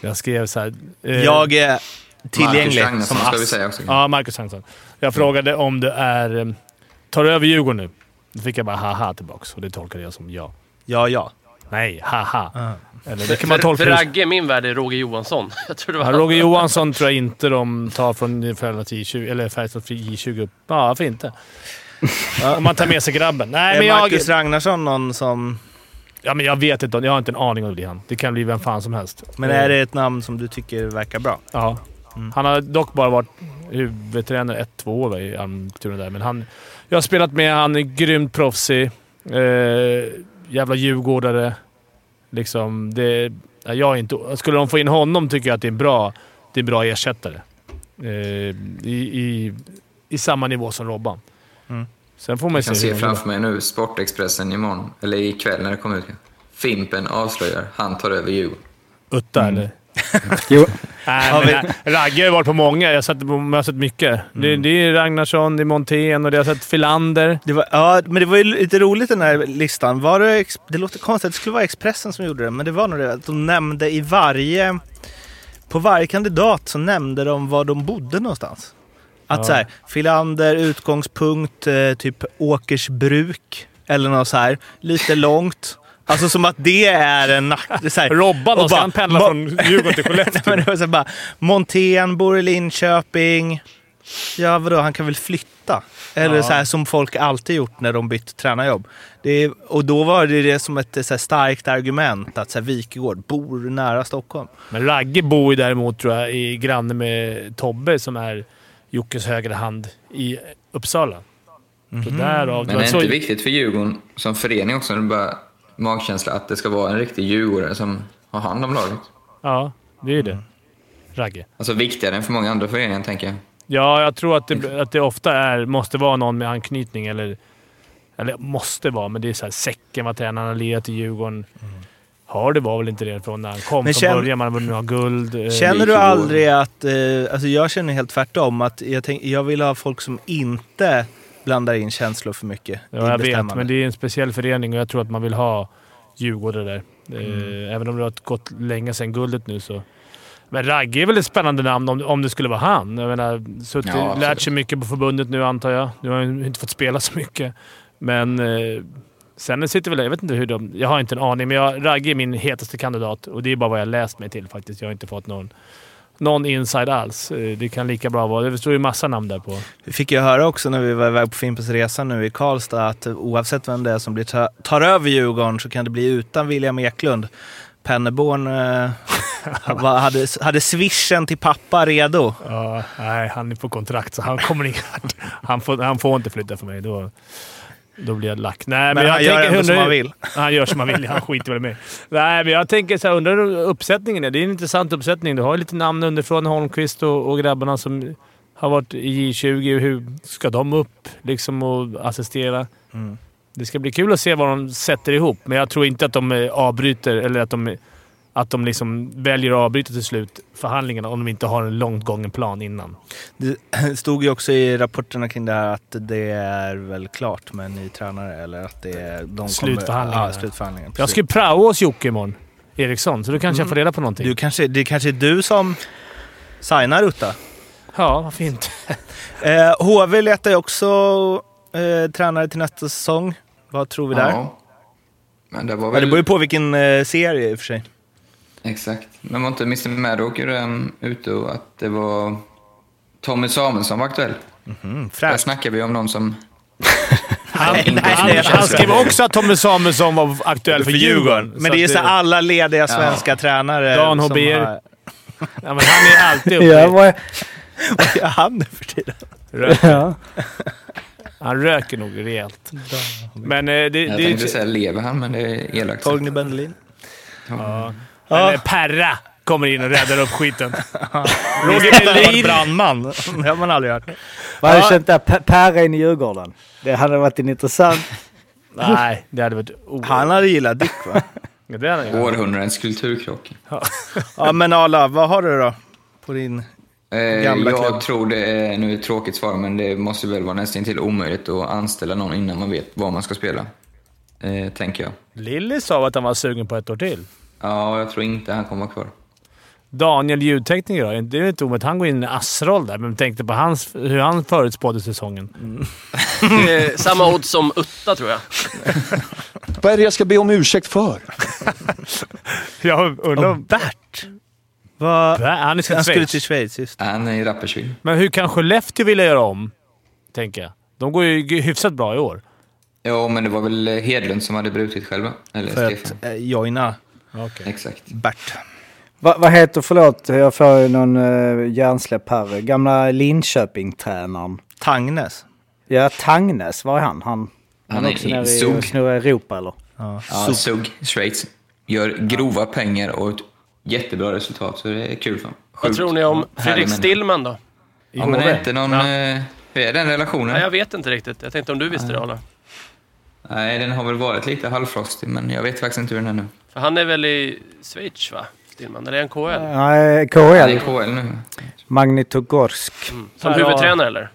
Jag skrev så här, eh, Jag är Marcus tillgänglig Ragnarsson som ska vi ass. säga också. Ja, Marcus Hansson. Jag frågade om det är... eh, Tar du över Djurgården nu? Då fick jag bara haha tillbaks och det tolkade jag som ja. Ja, ja. Nej, haha. Ah. Eller det kan man För, tolka för Ragge i min värld är Roger Johansson. Jag tror det var Ja, Roger Johansson tror jag inte de tar från J20, eller Färjestad till J20 upp. Ja, varför inte? Om man tar med sig grabben. Nej, Är men jag, Marcus Ragnarsson någon som... ja, men jag vet inte. Jag har inte en aning om det blir han. Det kan bli vem fan som helst. Men är det ett namn som du tycker verkar bra? Ja. Han har dock bara varit huvudtränare ett, två år i Almtuna där. Men han, jag har spelat med han är grymt proffsig. Eh, jävla djurgårdare. Liksom, det, ja, jag är inte, skulle de få in honom tycker jag att det är en bra, det är en bra ersättare. Eh, i, i, I samma nivå som Robban. Mm. Sen får man Jag kan se se framför mig nu Sportexpressen imorgon, eller ikväll när det kommer ut. Fimpen avslöjar, han tar över Djurgården. Utta eller? Jo. Nej, Har men nej, Ragge har ju varit på många. Jag har sett, jag har sett mycket. Det, det är Ragnarsson, det är Montén och det har sett Filander. Det var, ja, men det var ju lite roligt den här listan. Var det, det låter konstigt att det skulle vara Expressen som gjorde det, men det var nog det att de nämnde i varje... På varje kandidat så nämnde de var de bodde någonstans. Att Ja. så här, Filander, utgångspunkt, eh, typ Åkersbruk eller något så här. Lite långt. Alltså som att det är en nack... det är så här- Robban, och då ska han pendla från Djurgården till Nej, men Skellefteå. det var så bara, Montén bor i Linköping. Ja, vadå, han kan väl flytta? Eller Ja. så här som folk alltid gjort när de bytt tränarjobb. Det och då var det det som ett så här, starkt argument att så här, Wikegård bor nära Stockholm. Men Ragge bor ju däremot, tror jag, i granne med Tobbe som är Jockes högra hand i Uppsala. Så därav... Men det är så- inte viktigt för Djurgården som förening också, det är bara magkänsla, att det ska vara en riktig djurgårdare som har hand om laget. Ja, det är ju det. Ragge. Alltså viktigare än för många andra föreningar, tänker jag. Ja, jag tror att det, att det ofta är, måste vara någon med anknytning. Eller, eller måste vara, men det är så här, Säcken var tränare, han har lirat i Djurgården. Har det var väl inte det från när han kom Men från känn- början. Man några guld. eh, Känner du aldrig att... Eh, alltså jag känner helt tvärtom. Att jag, tänk, jag vill ha folk som inte blandar in känslor för mycket Ja, jag vet, men det är en speciell förening och jag tror att man vill ha Djurgården där. Mm. Även om det har gått länge sedan guldet nu så... Men Ragge är väl ett spännande namn om, om det skulle vara han. Jag menar, suttit, Ja, lärt sig mycket på förbundet nu antar jag. Nu har han ju inte fått spela så mycket. Men eh, sen sitter väl... Jag vet inte hur de... Jag har inte en aning, men jag, Ragge är min hetaste kandidat och det är bara vad jag läst mig till faktiskt. Jag har inte fått någon, någon inside alls. Eh, Det kan lika bra vara... Det står ju massa namn där på. Vi fick ju höra också när vi var iväg på Fimpens Resa nu i Karlstad att oavsett vem det är som blir ta- tar över Djurgården så kan det bli utan William Eklund. Penneborn eh, hade, hade swishen till pappa redo. Ja, nej, han är på kontrakt så han kommer inte... Han får, han får inte flytta för mig. Då, då blir jag lack. Nej, Men jag han gör tänker- ändå som han vill. Han gör som han vill. Han skiter väl i mig. Nej, men jag tänker så här, undrar hur uppsättningen är. Det är en intressant uppsättning. Du har lite namn underifrån. Holmqvist och, och grabbarna som har varit i J20. Hur ska de upp liksom och assistera? Mm. Det ska bli kul att se vad de sätter ihop, men jag tror inte att de eh, avbryter eller att de, att de liksom väljer att avbryta till slut förhandlingarna om de inte har en långt gången plan innan. Det stod ju också i rapporterna kring det här att det är väl klart med en ny tränare eller att det är... De kommer- Slutförhandlingarna. Ja, slutförhandlingarna. Jag ska ju praoa hos Jocke imorgon. Eriksson, så då kanske jag får reda på någonting. Du kanske, det kanske är du som signar Utta? Ja, vad fint. Eh, HV letar ju också eh, tränare till nästa säsong. Vad tror vi där? Ja. Ja. Men det var det väl... beror ju på vilken eh, serie i och för sig. Exakt. Men var inte Mr Maddock redan ute och att det var Tommy Samuelsson var aktuell? Mm, Där fräscht. snackar vi om någon som... Han, nej, han, nej, han skrev också att Tommy Samuelsson var aktuell för Djurgården. Men det är så alla lediga svenska Ja. tränare. Dan som Hober. har- Ja, men han är alltid uppe. Ja, vad, Vad gör han nu för tiden? Rök. ja. Han röker nog rejält. Men eh, det, Jag det, tänkte det säga lever han, men det är elakt. Torgny Bendelin. ja. Ja. Eh, Perra kommer in och räddar upp skiten. Roger Melin. brandman. Det har man aldrig hört. Vad hade Ja. du känt där? Per- Per in i Djurgården? Det hade varit en intressant... Nej, det hade varit... Oh. Han hade gillat Dick va? Ja, det hade han gjort. Århundradets kulturkrock. Ja men Arla, vad har du då? På din... Eh, Gamla jag klubb. tror det är, nu är ett tråkigt svar, men det måste väl vara nästan till omöjligt att anställa någon innan man vet vad man ska spela. Eh, tänker jag. Lilly sa att han var sugen på ett år till. Ja, jag tror inte han kommer vara kvar. Daniel ljudtekniker då? Det är inte omöjligt. Han går in i en assroll där, men tänkte på hans, hur han förutspådde säsongen. Eh, Samma odds som Utta tror jag. Vad är det jag ska be om ursäkt för? Jag undrar Och Bert? Vad... Han är Han skulle till Schweiz, just. Han är i Rapperswil. Men hur kan Skellefteå vilja göra om? Tänker jag. De går ju hyfsat bra i år. Ja, men det var väl Hedlund som hade brutit själva? Eller För Stefan? att eh, joina Exakt. Bert. Va, vad heter, förlåt, jag får ju någon uh, hjärnsläpp här. Gamla Linköping-tränaren. Tangnes. Ja, Tangnes, var är han? Han, han är är också i nere i snurrar Europa eller? Ja. Ja, Zug, Schweiz. Gör grova pengar och ett jättebra resultat, så det är kul för honom. Vad tror ni om Fredrik. Stillman då? Ja, men är inte någon... Ja. eh, Hur är den relationen? Nej, jag vet inte riktigt. Jag tänkte om du visste det, Arla. Nej, den har väl varit lite halvfrostig, men jag vet faktiskt inte hur den är nu. För han är väl i Schweiz, va? Stillman? Eller är han KL? Nej, Ja, det är KL. KL nu. Magnitogorsk. Som Per huvudtränare, eller?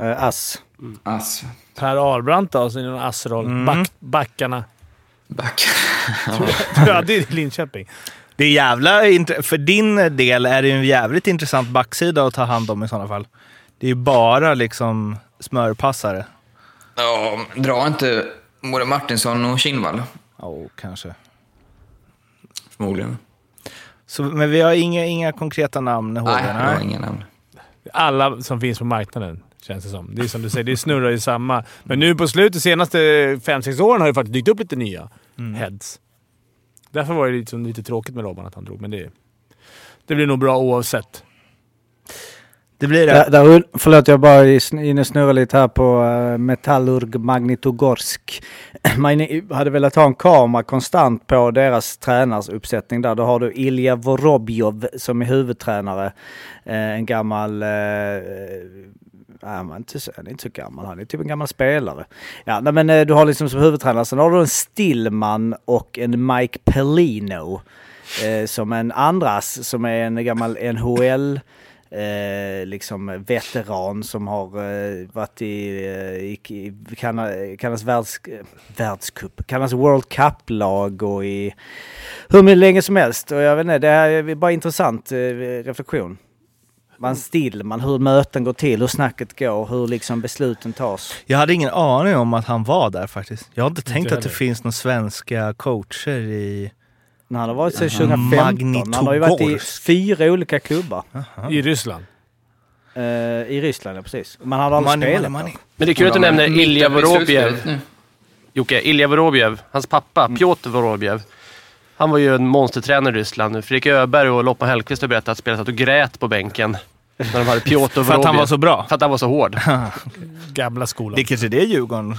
Uh, ass. Alltså, Per Ahlbrandt då, i någon assroll. Mm. Back, backarna. back. ja, det är Linköping. Det är jävla För din del är det ju en jävligt intressant backsida att ta hand om i sådana fall. Det är ju bara liksom smörpassare. Ja, dra inte både Martinsson och Kinnvall. Ja, oh, kanske. Förmodligen. Så, men vi har inga, inga konkreta namn. Nej, Håkan, jag har inga namn. Alla som finns på marknaden, känns det som. Det är som du säger, det snurrar ju samma. Men nu på slutet, de senaste 5-6 åren, har det faktiskt dykt upp lite nya heads. Därför var det liksom lite tråkigt med Robban att han drog, men det, det blir nog bra oavsett. Det blir det. Där, där, förlåt, jag bara inne och snurrar lite här på uh, Metallurg Magnitogorsk. Man hade velat ha en kamera konstant på deras tränarsuppsättning där. Då har du Ilja Vorobjov som är huvudtränare. Uh, en gammal... Uh, Nej, men inte så, han är inte så gammal. Han är typ en gammal spelare. Ja, nej, men du har liksom som huvudtränare. Sen har du en Stillman och en Mike Pellino. Eh, som en andras, som är en gammal NHL eh, liksom veteran som har eh, varit i, eh, i, i Kana- Kanadas världs, eh, världscup, Kanadas World Cup-lag och i hur mycket länge som helst. Och jag vet inte, det här är bara intressant eh, reflektion. Man still, man hur möten går till, hur snacket går, hur liksom besluten tas. Jag hade ingen aning om att han var där faktiskt. Jag har inte tänkt Inte att det finns några svenska coacher i... Han har varit sedan Aha. 2015. Han har ju varit i fyra olika klubbar. I Ryssland. Eh, I Ryssland, ja precis. Man hade aldrig Money, spelat money. Men det är kul att du nämner Ilja Vorobjev. Jocke, Ilja Vorobjev, hans pappa, Piotr Vorobjev. Han var ju en monstertränare i Ryssland. Fredrik Öberg och Lotta Hellqvist har berättat att spelarna satt och grät på bänken. När de hade Piotr Vorobjev. För att han var så bra. För att han var så hård. Gamla skolan. Det kanske är det Djurgården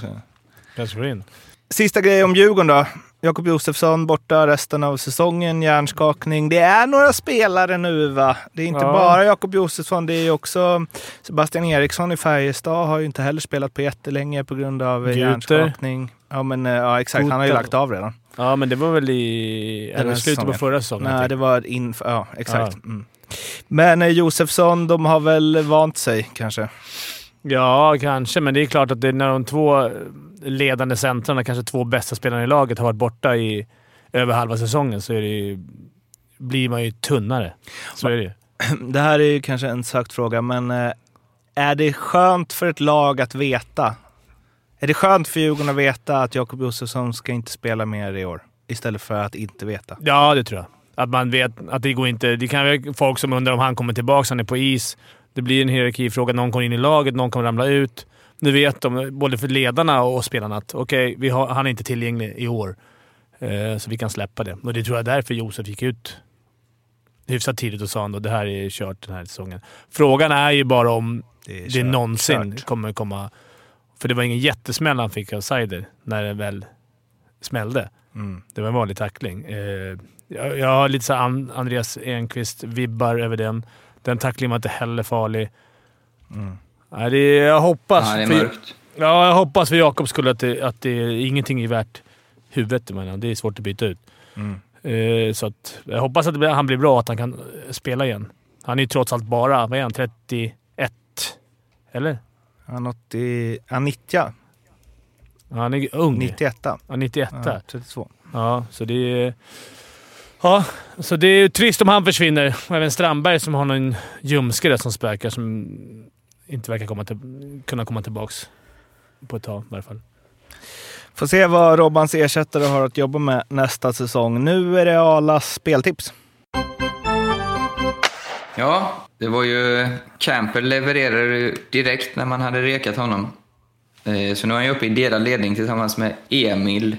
Kanske in. Sista grej om Djurgården då. Jakob Josefsson borta resten av säsongen, hjärnskakning. Det är några spelare nu va? Det är inte Ja. bara Jakob Josefsson, det är också Sebastian Eriksson i Färjestad har ju inte heller spelat på jättelänge på grund av Guter. hjärnskakning. Ja men eh, ja, exakt, han har ju Guter. lagt av redan. Ja, men det var väl i... Eller slutet på förra säsongen. Nej, typ. det var inför, ja exakt. Ja. Mm. Men eh, Josefsson, de har väl vant sig kanske. Ja, kanske. Men det är klart att det är när de två ledande centrarna, kanske två bästa spelarna i laget, har varit borta i över halva säsongen så ju, blir man ju tunnare. Så är det ju. Det här är ju kanske en sökt fråga, men eh, är det skönt för ett lag att veta? Är det skönt för Djurgården att veta att Jakob Josefsson ska inte spela mer i år? Istället för att inte veta. Ja, det tror jag. Att man vet att det går inte... Det kan vara folk som undrar om han kommer tillbaka, han är på is. Det blir en hierarkifråga. Någon kommer in i laget, någon kommer ramla ut. Nu vet de, både för ledarna och spelarna, att okej, har, han är inte tillgänglig i år. Eh, så vi kan släppa det. Och det tror jag är därför Josef gick ut hyfsat tidigt och sa att det här är kört den här säsongen. Frågan är ju bara om Det det någonsin kört. kommer komma... För det var ingen jättesmäll han fick av Seider när det väl smällde. Mm. Det var en vanlig tackling. Eh, jag, jag har lite så Andreas Enqvist-vibbar över den. Den tacklingen var inte heller farlig. Mm. Nej, det, är- jag hoppas... Ja, det är för, mörkt. ja, jag hoppas för Jakobs skull att, det, att det, ingenting är värt huvudet. Menar. Det är svårt att byta ut. Mm. Eh, så att, jag hoppas att han blir bra att han kan eh, spela igen. Han är ju trots allt bara, vad är han, 31? Eller? Han, 80, han 90, Ja, Han är ung. 91. Ja, 91. Ja, 32. Ja, så det är... Ja, så det är trist om han försvinner. Och Även Strandberg som har någon ljumske där som spökar som inte verkar komma till, kunna komma tillbaks på ett tag i alla fall. Får se vad Robbans ersättare har att jobba med nästa säsong. Nu är det Arlas speltips. Ja, det var ju... Camper levererade ju direkt när man hade rekat honom. Eh, Så nu är han ju uppe i delad ledning tillsammans med Emil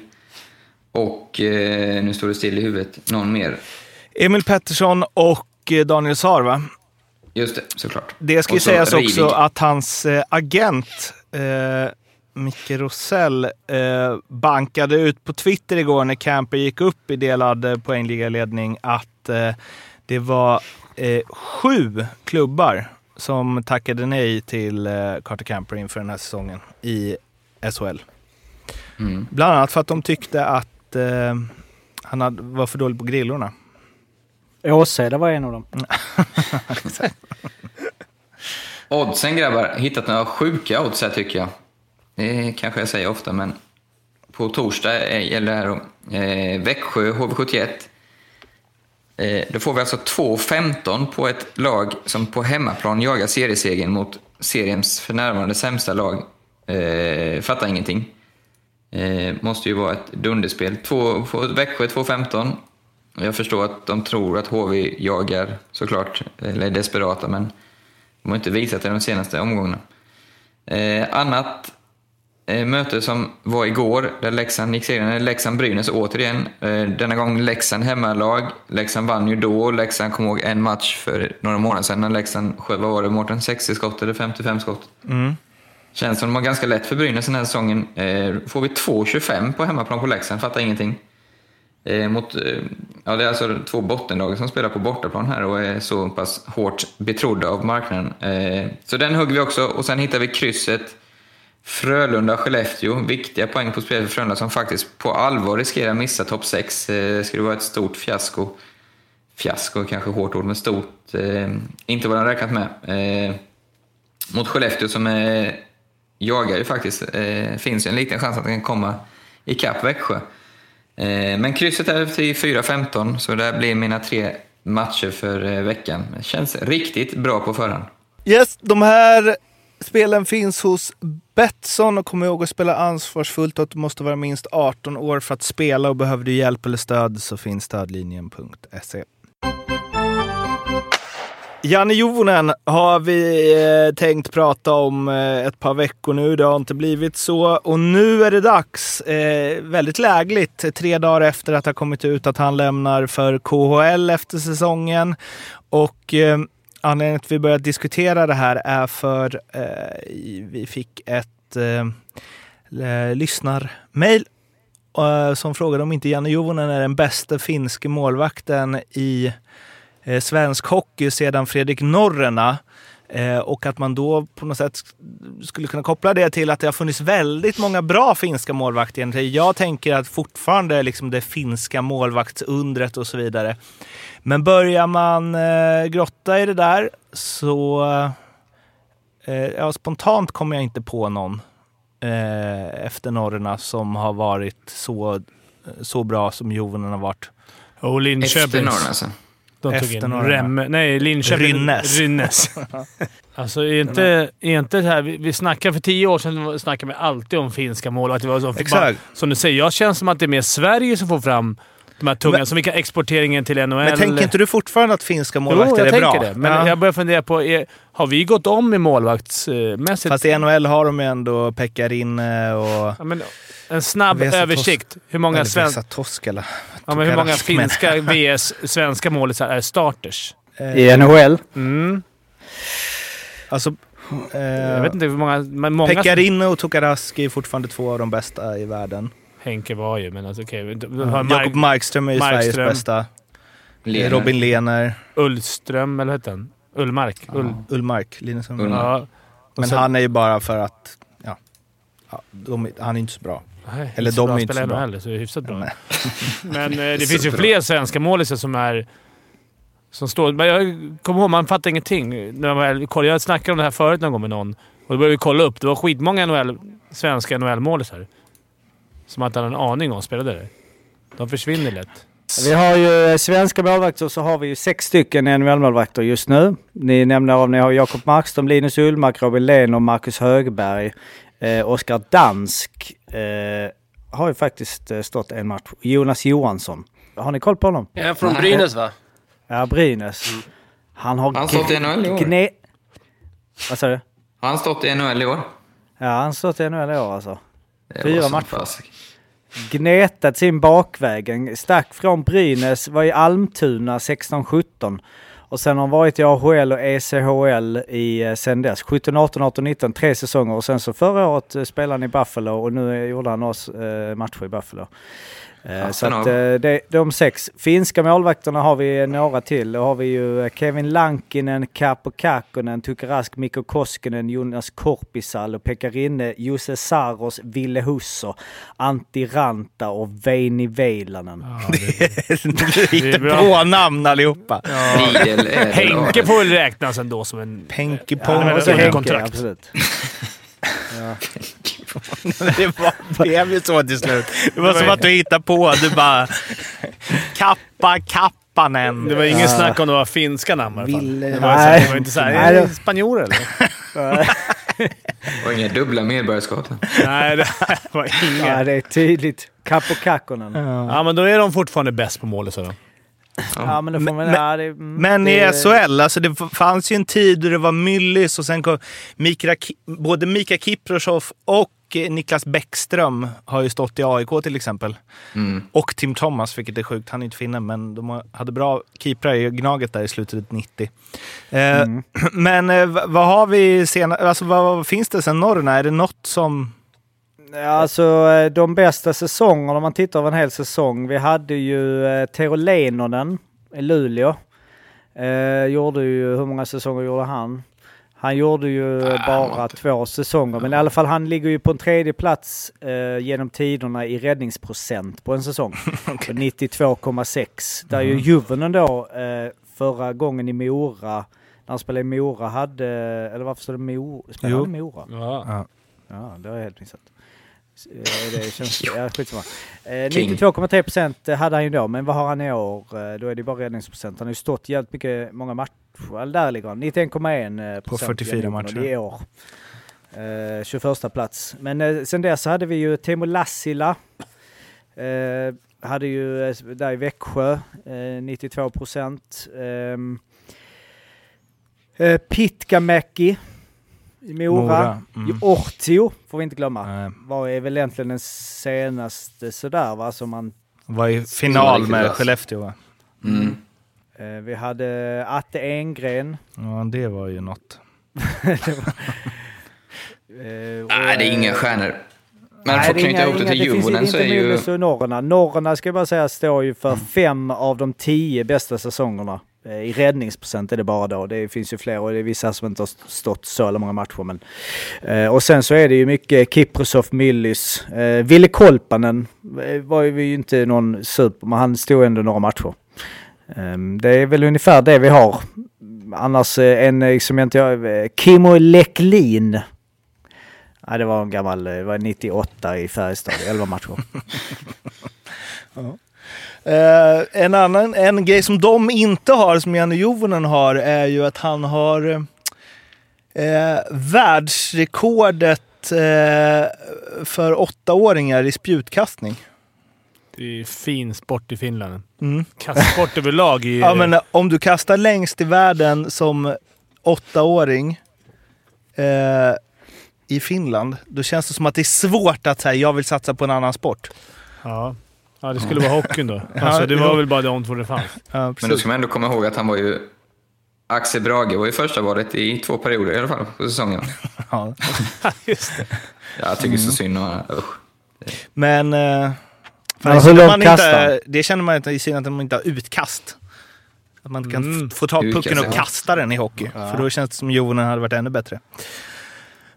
och, eh, nu står det still i huvudet, någon mer. Emil Pettersson och eh, Daniel Saar, va? Just det, såklart. Det ska ju så sägas Reivik. också att hans eh, agent eh, Micke Rosell eh, bankade ut på Twitter igår när Camper gick upp i delad eh, poängligaledning att eh, det var eh, sju klubbar som tackade nej till eh, Carter Camper inför den här säsongen i SHL. Mm. Bland annat för att de tyckte att eh, han hade, var för dålig på grillorna. Åseda var en av dem. Oddsen grabbar, hittat några sjuka odds här tycker jag. Det kanske jag säger ofta, men på torsdag eh, gäller det här då. Eh, Växjö HV71. Eh, då får vi alltså 2-15 på ett lag som på hemmaplan jagar seriesegern mot seriens för närvarande sämsta lag. Eh, fattar ingenting. Eh, måste ju vara ett dunderspel. Två, Växjö 2-15. Jag förstår att de tror att HV jagar såklart, eller är desperata, men de har inte visat det de senaste omgångarna. Eh, annat eh, möte som var igår, där Leksand gick segrande, Leksand-Brynäs återigen. Eh, denna gång Leksand hemmalag. Leksand vann ju då. Leksand kom ihåg en match för några månader sedan när Leksand sköt, vad var det Mårten, 60 skott eller 55 skott? Känns som de har ganska lätt för Brynäs den här säsongen. Eh, får vi 2-25 på hemmaplan på Leksand, fattar ingenting. Eh, mot, eh, ja, det är alltså två bottenlag som spelar på bortaplan här och är så pass hårt betrodda av marknaden. Eh, så den hugger vi också och sen hittar vi krysset Frölunda-Skellefteå. Viktiga poäng på spel för Frölunda som faktiskt på allvar riskerar att missa topp 6. Eh, skulle vara ett stort fiasko. Fiasko är kanske hårt ord, men stort. Eh, inte vad de räknat med. Eh, mot Skellefteå som är, jagar ju faktiskt. Eh, finns ju en liten chans att han kan komma ikapp Växjö. Eh, men krysset är till 4-15, så det blir mina tre matcher för eh, veckan. Det känns riktigt bra på förhand. Yes, de här spelen finns hos Betsson och kom ihåg att spela ansvarsfullt och att du måste vara minst 18 år för att spela och behöver du hjälp eller stöd så finns stödlinjen.se. Janne Jovonen har vi eh, tänkt prata om eh, ett par veckor nu. Det har inte blivit så. Och nu är det dags. Eh, väldigt lägligt. Tre dagar efter att det har kommit ut att han lämnar för KHL efter säsongen. Och eh, anledningen till att vi börjat diskutera det här är för eh, vi fick ett eh, lyssnarmail eh, som frågade om inte Janne Juvonen är den bästa finske målvakten i eh, svensk hockey sedan Fredrik Norrena. Eh, och att man då på något sätt sk- skulle kunna koppla det till att det har funnits väldigt många bra finska målvakter. egentligen. Jag tänker att fortfarande liksom det finska målvaktsundret och så vidare. Men börjar man eh, grotta i det där så eh, ja, spontant kommer jag inte på någon efter Norrena som har varit så, så bra som Jovonen har varit. Och Linköpings. Efter Norrland alltså. De tog in. Remme. Nej, Linköping. Rynnes. Rynnes. alltså, är inte, är inte här... Vi, vi snackade för tio år sedan snackade vi alltid om finska målvakter. Det var så- Exakt. bara- Som du säger, jag känns som att det är mer Sverige som får fram de här tunga, Men- som vi kan exporteringen till NHL. Men tänker inte du fortfarande att finska Jo, målvakter jag är tänker bra? det. Men Ja. jag börjar fundera på, är, har vi gått om i målvaktsmässigt? Fast i NHL har de ju ändå Pekarinne och... Ja, men en snabb Vesa Tos- översikt. Hur många, eller sven... Vesa Toskala. ja, men hur många finska VS svenska målisar är starters? I NHL. Mm. Alltså, eh, Jag vet inte hur många... Men många Pekarinne och Tokarask är fortfarande två av de bästa i världen. Henke var ju, men alltså okej. Okay. Mark- Jakob Markström är ju Sveriges Markström. bästa. Lehner. Robin Lehner, Ullström, eller vad hette han? Ullmark? Ull... Ullmark, Linus Ullmark. Ullmark. Ja. Men sen- han är ju bara för att... Ja, ja de, han är inte så bra. Nej, Eller de är inte så bra. heller, så det är hyfsat bra. Nej. Men eh, det finns ju bra. fler svenska målisar som är... Som står... Men jag kommer ihåg, man fattar ingenting. När man väl, kollade- jag snackade om det här förut någon gång med någon. Och då började vi kolla upp. Det var skitmånga NHL, svenska NHL-målisar. Som man inte hade en aning om spelade det. De försvinner lätt. Vi har ju eh, svenska målvakter så har vi ju sex stycken NHL-målvakter just nu. Ni nämner av, ni har Jakob Markström, Linus Ullmark, Robin Lehn och Marcus Högberg. Eh, Oskar Dansk eh, har ju faktiskt eh, stått en match. Jonas Johansson. Har ni koll på honom? Han från Nej. Brynäs va? Ja, Brynäs. Han har... Han stått i NHL i år. Gne... Vad sa du? Har han stått i NHL i år? Ja, han har stått i NHL i år alltså. Fyra matcher. fasiken. Gnetat sin bakväg. Stack från Brynäs, var i Almtuna 16-17. Och sen har han varit i AHL och ECHL i, eh, sen dess. 17, 18, 18, 19, tre säsonger. Och sen så förra året eh, spelade han i Buffalo och nu gjorde han oss eh, matcher i Buffalo. Eh, så Hatten att eh, det, de sex. Finska målvakterna har vi några till. Då har vi ju eh, Kevin Lankinen, Capo Kakkonen, Tuukka Rask, Mikko Koskinen, Jonas Korpisalo, Pekka Rinne, Jussi Saros, Ville Husso, Antti Ranta och Veini Veilanen. Riktigt bra. bra namn allihopa. Lidl är det Henke då. får väl räknas ändå som en... Penke Ja, Pong. så under Henke, kontrakt. Det var- blev ju så till slut. Det var som att du hittade på. Du bara... Kappa Kappanen. Det var ingen snack om det var finska namn i alla fall. Det var, Nej. det var inte såhär, Nej, är det- det spanjor eller? Och inga dubbla medborgarskap. Nej, det var Ja, inga. det är tydligt. Capo Kakkonen. Ja. Ja, men då är de fortfarande bäst på målet. Så då. Men det får man... Men- ja, det, mm, Men i det- SHL, alltså det fanns ju en tid då det var Myllys och sen kom Mika, Ki- både Mika Kiprosov och eh, Niklas Bäckström har ju stått i AIK till exempel. Mm. Och Tim Thomas, vilket är sjukt. Han är inte finne, men de hade bra keeprar i Gnaget där i slutet av 90. Eh, Mm. Men eh, vad har vi senare? Alltså vad, vad finns det sen Norrna? Är det något som... Ja, Alltså eh, de bästa säsongerna om man tittar över en hel säsong. Vi hade ju eh, Tero Leinonen i Luleå. Eh, gjorde ju, hur många säsonger gjorde han? Han gjorde ju eh, bara två säsonger, men i alla fall han ligger ju på en tredje plats eh, genom tiderna i räddningsprocent på en säsong. På 92,6. Där ju Juvonen då eh, förra gången i Mora, när han spelade i Mora hade, eller varför står det Mora? Spelade han i Mora? Ja. Ja, det har jag helt missat. Eh, Det känns... ja, skitsamma. Eh, King. 92,3 procent hade han ju då, men vad har han i år? Eh, Då är det bara räddningsprocent. Han har ju stått jävligt mycket, många matcher. Där ligger han. 91,1 På procent 44 genom matcher. I år. Eh, 21 plats. Men eh, sen dess hade vi ju Teemu Lassila. Eh, hade ju eh, där i Växjö, eh, 92 procent. Eh, eh, Pitkämäki i Mora. Mora, mm. Ortio får vi inte glömma. Nej. Var är väl egentligen den senaste sådär va, som man... Var i final med. Skellefteå va? Mm. Eh, vi hade Atte Engren. Ja, det var ju något. Eh, och, Nej, det är inga stjärnor. Men nej, för att det är knyta inga- ihop det till finns Djurgården så inte är ju... Myllys och Norrarna. Norrarna ska jag bara säga står ju för Mm. fem av de tio bästa säsongerna. Eh, I räddningsprocent är det bara då. Det finns ju fler och det är vissa som inte har stått så många matcher. Men, eh, och sen så är det ju mycket Kiprosov, Myllys. Eh, Ville Kolpanen eh, var ju inte någon super, men han stod ändå några matcher. Eh, det är väl ungefär det vi har. Annars eh, en som jag inte... Eh, Kimmo Leklin. Ja, det var en gammal, det var 98 i Färjestad, 11 matcher. Eh, en annan en grej som de inte har, som Janne Juvonen har, är ju att han har eh, världsrekordet eh, för åttaåringar i spjutkastning. Det är fin sport i Finland. Mm. Kastsport överlag i... Ja, men eh, om du kastar längst i världen som åttaåring eh, i Finland, då känns det som att det är svårt att säga jag vill satsa på en annan sport. ja. Ja, det skulle vara hockeyn då. Alltså, det var väl bara de två det fanns. Ja, Men då ska man ändå komma ihåg att han var ju... Axel Brage var ju första valet i två perioder i alla fall på säsongen. Ja. Just det. Ja, jag tycker så synd om honom. Men... Eh, Men hur långt man kastar inte? Det känner man inte i synd att de inte har utkast. Att man inte kan Mm. f- få ta pucken Utkast, och ja. kasta den i hockey. För då känns det som Jovonen hade varit ännu bättre.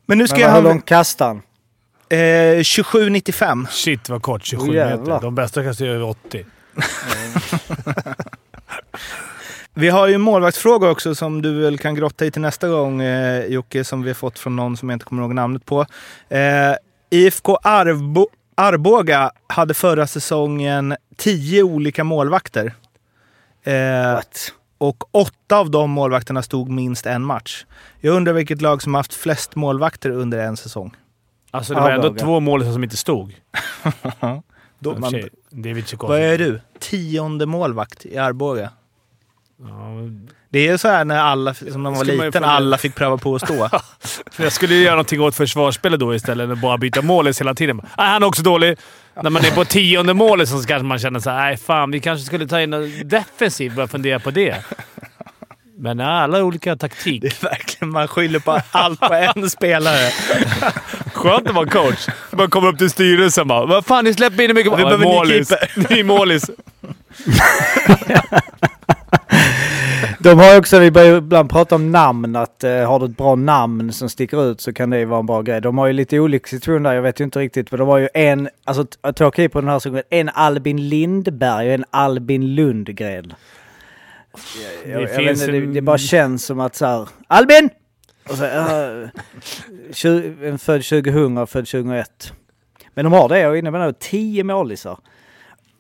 Men nu ska Men jag hur långt kastar han? Eh, 27,95. Shit vad kort. 27 Åh, jävlar. meter. De bästa kastar ju över 80. Vi har ju målvaktsfrågor också som du väl kan grotta i till nästa gång eh, Jocke, som vi har fått från någon som jag inte kommer ihåg namnet på. Eh, IFK Arbo Arboga hade förra säsongen tio olika målvakter. Eh, och åtta av de målvakterna stod minst en match. Jag undrar vilket lag som haft flest målvakter under en säsong. Alltså det var ändå Arboga. två mål som inte stod. Då, och man, sig, David Tchaikovsky. vad är du? Tionde målvakt i Arboga. Det är så här när alla, som när man var man liten, fundera. alla fick pröva på att stå. Jag skulle ju göra någonting åt försvarsspelet då istället än att bara byta målis hela tiden. Nej, han är också dålig. När man är på tionde målet så kanske man känner så här, nej fan, vi kanske skulle ta in en defensiv och börja fundera på det. Men alla olika taktik. Det är verkligen, man skyller på allt på en spelare. Skönt att vara coach. Man kommer upp till styrelsen bara “Vad fan, ni släpper in hur mycket...” Vi behöver en ny målis. Ny målis. De har också, vi börjar ibland prata om namn, att eh, har du ett bra namn som sticker ut så kan det ju vara en bra grej. De har ju lite olika situationer där, jag vet ju inte riktigt, men de har ju en, alltså två keeper på den här säsongen, en Albin Lindberg och en Albin Lundgren. Jag, jag, jag vet finns inte, det, en- det bara känns som att så här, Albin! Och så, uh, tju- en född 2000 och född 2001. Men de har det, jag är inne på det, 10 målisar.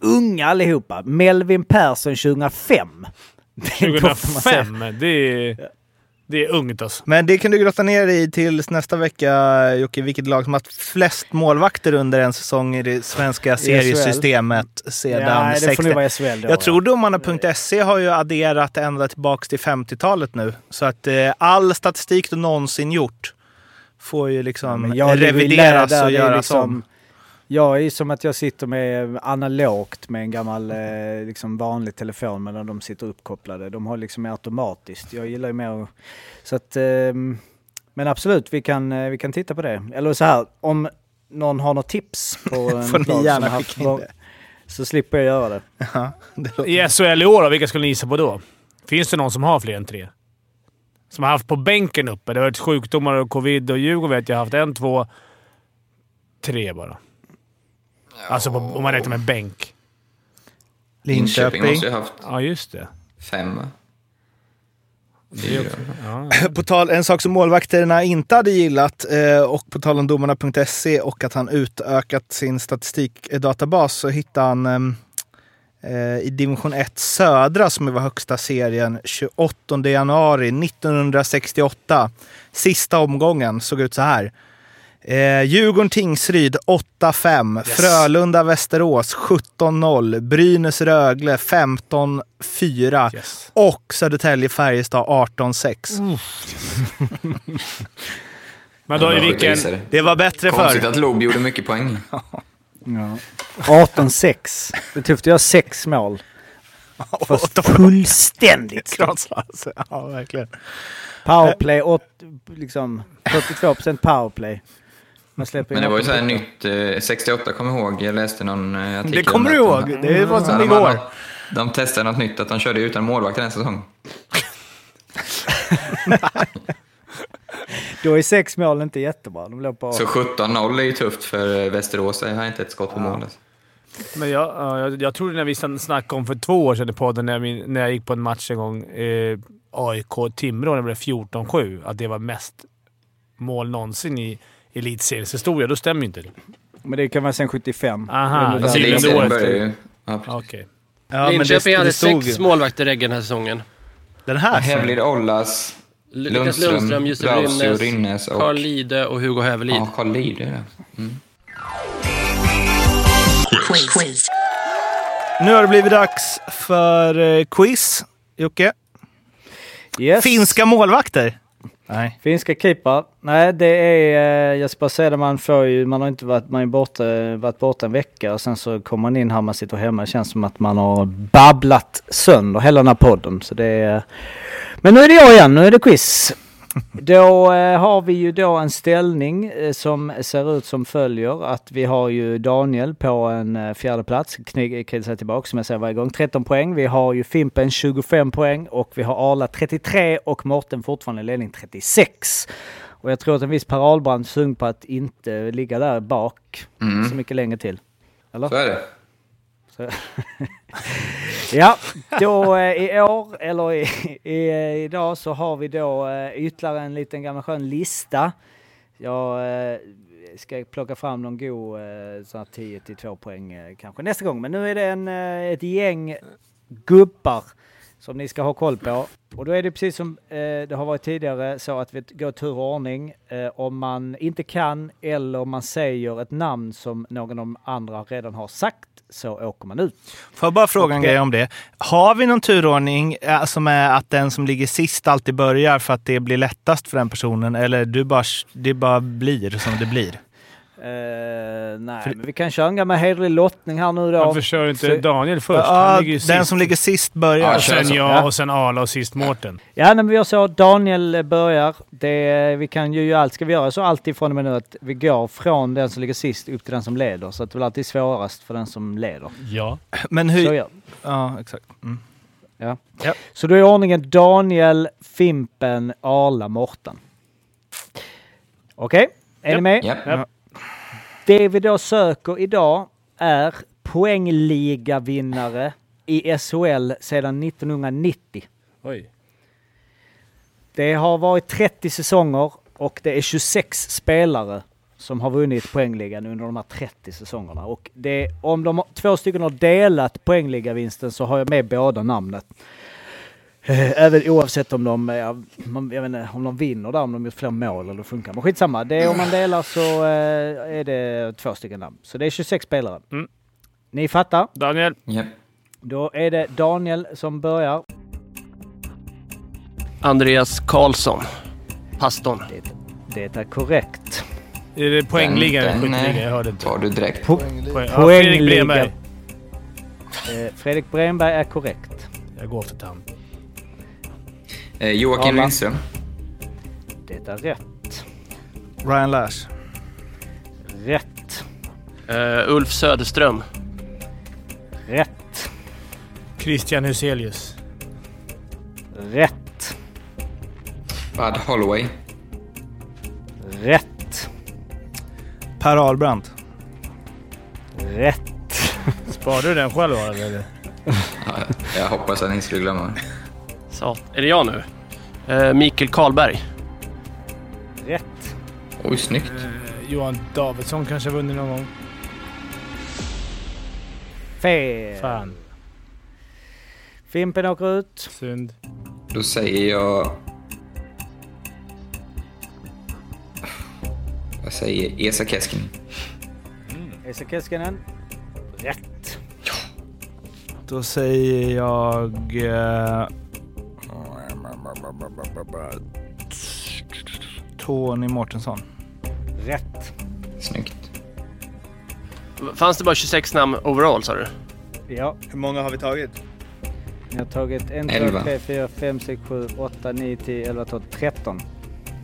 Unga allihopa. Melvin Persson 2005. Det är bara för man ser- 2005. Det är, det är ungt alltså. Men det kan du grotta ner dig i tills nästa vecka Jocke, vilket lag som har haft flest målvakter under en säsong i det svenska seriesystemet sedan Nej, det får 60. nu vara SHL då. Jag tror domarna.se har ju adderat ända tillbaka till 50-talet nu. Så att eh, all statistik du någonsin gjort får ju liksom lä revideras och göras liksom, om. Jag är som att jag sitter med analogt med en gammal eh, liksom vanlig telefon medan de sitter uppkopplade. De har liksom automatiskt. Jag gillar ju mer så att ehm, Men absolut, vi kan, eh, vi kan titta på det. Eller så här, om någon har något tips på Får ni lag som gärna skicka in det. Så slipper jag göra det. Ja, det I SHL i år då, vilka skulle ni gissa på då? Finns det någon som har fler än tre? Som har haft på bänken uppe. Det har varit sjukdomar och covid och Djurgården vet jag har haft en, två, tre bara. Alltså på, om man räknar med bänk. Linköping Linköping. måste ju ha haft Ja, just det. fem, också, ja. På tal, en sak som målvakterna inte hade gillat eh, och på tal om domarna.se och att han utökat sin statistikdatabas så hittade han ehm, eh, i division 1 södra som var högsta serien 28 januari 1968. Sista omgången såg ut så här. Eh, Djurgården Tingsryd 8-5, Frölunda Västerås 17-0, Brynäs Rögle 15-4 Yes. och Södertälje Färjestad 18-6. Men då i vilken... Det var bättre Konstigt förr. att Loob gjorde mycket poäng. Ja. 18-6. Det att göra sex mål. Fast fullständigt alltså. Ja, verkligen. Powerplay, åt, liksom 42% powerplay. Men in det var ju så här 18 nytt. Eh, 68 kommer jag ihåg. Jag läste någon eh, artikel Det kommer om du att de- ihåg. Det var som Ja, de igår. hade- De testade något nytt, att de körde utan målvakt den här säsongen. Då är sex mål inte jättebra. De låg på... Så 17-0 är ju tufft för eh, Västerås. Jag har inte ett skott på mål. Alltså. Men jag, ja, jag, jag tror när vi sn- snackade om för två år sedan i podden, när, vi, när jag gick på en match en gång, eh, AIK-Timrå, när det blev 14-7, att det var mest mål någonsin i elitseriens historia. Då stämmer ju inte det. Men det kan vara sen 75. Aha, Det är Alltså, efter. ju... Ja. Okej. Ja, Linköping hade sex målvakter i den här säsongen. Den här. Hävlid, Ollas, Lundström, Lundström, Jussi och... Carl Lide och Hugo Hävelid. Ja, Carl Lide. ja. Mm. Nu har det blivit dags för eh, quiz. Jocke, Yes. finska målvakter? Nej. Finska keeper. Nej, det är... eh, Jag ska bara säga det, man får ju... Man har inte varit, man är borta, eh, varit borta en vecka och sen så kommer man in här, man sitter hemma. Det känns som att man har babblat sönder hela den här podden. Så det är... Men nu är det jag igen, nu är det quiz. Då eh, har vi ju då en ställning eh, som ser ut som följer att vi har ju Daniel på en eh, fjärde plats, sig tillbaka som jag säger varje gång, 13 poäng. Vi har ju Fimpen 25 poäng och vi har Arla 33 och Morten fortfarande ledning 36. Och jag tror att en viss Per Ahlbrand är sugen på att inte ligga där bak så mycket längre till. Eller? Så är det. Så. ja, då eh, i år, eller i, i, eh, idag så har vi då eh, ytterligare en liten gammal skön lista. Jag ska plocka fram någon god sån här 10 till 2 poäng kanske nästa gång. Men nu är det en, ett gäng gubbar som ni ska ha koll på. Och då är det precis som eh, det har varit tidigare så att vi går tur och ordning. Eh, om man inte kan eller om man säger ett namn som någon av de andra redan har sagt så åker man ut. Får jag bara fråga en Okej. grej om det? Har vi någon turordning eh, som är att den som ligger sist alltid börjar för att det blir lättast för den personen? Eller du bara, det bara blir som det blir? Eh, nej, men vi kan köra en gammal hederlig lottning här nu då. Varför kör inte Så- Daniel först? Ja, Han ligger ju den sist. som ligger sist börjar. Och sen så. jag Ja. och sen Arla och sist Mårten. Ja, men vi gör så. Daniel börjar. Det, vi kan ju allt. Ska vi göra så alltid från och med nu att vi går från den som ligger sist upp till den som leder. Så att det blir alltid svårast för den som leder. Ja. Men Så hur... gör Ja, exakt. Mm. Ja. Ja. Så då är ordningen Daniel, Fimpen, Arla, Morten. Okej, är ni med? Ja. Det vi då söker idag är poängligavinnare i SHL sedan 1990. Oj. Det har varit 30 säsonger och det är 26 spelare som har vunnit poängligan under de här 30 säsongerna. Och det, om de två stycken har delat poängligavinsten så har jag med båda namnet. Eh, Även oavsett om de, eh, man- jag vet inte, om de vinner där, om de gör fler mål eller det funkar. Men skitsamma, det är, om man delar så eh, är det två stycken namn. Så det är 26 spelare. Mm. Ni fattar? Daniel. Ja. Då är det Daniel som börjar. Andreas Karlsson. Pastorn. Det, det är korrekt. Är det poängliga eller Den- den, skytteliga? eh, Jag hörde inte. Tar du direkt. Po- Poäng. Ja, Fredrik Poängliga. Bremberg. Eh, Fredrik Bremberg är korrekt. Jag går för han. Eh, Joakim Arla. Lindström. Det är rätt. Ryan Lash. Rätt. Uh, Ulf Söderström. Rätt. Christian Huselius. Rätt. Bud Holloway. Rätt. Per Ahlbrandt. Rätt. Sparade du den själv eller? Ja, jag hoppas att ni skulle glömma. Så, är det jag nu? Eh, Mikael Karlberg. Rätt. Oj, snyggt. Eh, Johan Davidsson kanske har vunnit någon gång. Fel. Fan. Fimpen åker ut. Synd. Då säger jag... Jag säger Esa Keskinen. Esa Keskinen. Rätt. Då säger jag... Eh, Tony Mårtensson. Rätt. Snyggt. Fanns det bara 26 namn overall sa du? Ja. Hur många har vi tagit? Ni har tagit 1, 2, Elva. 3, 4, 5, 6, 7, 8, 9, 10, 11, 12, 13.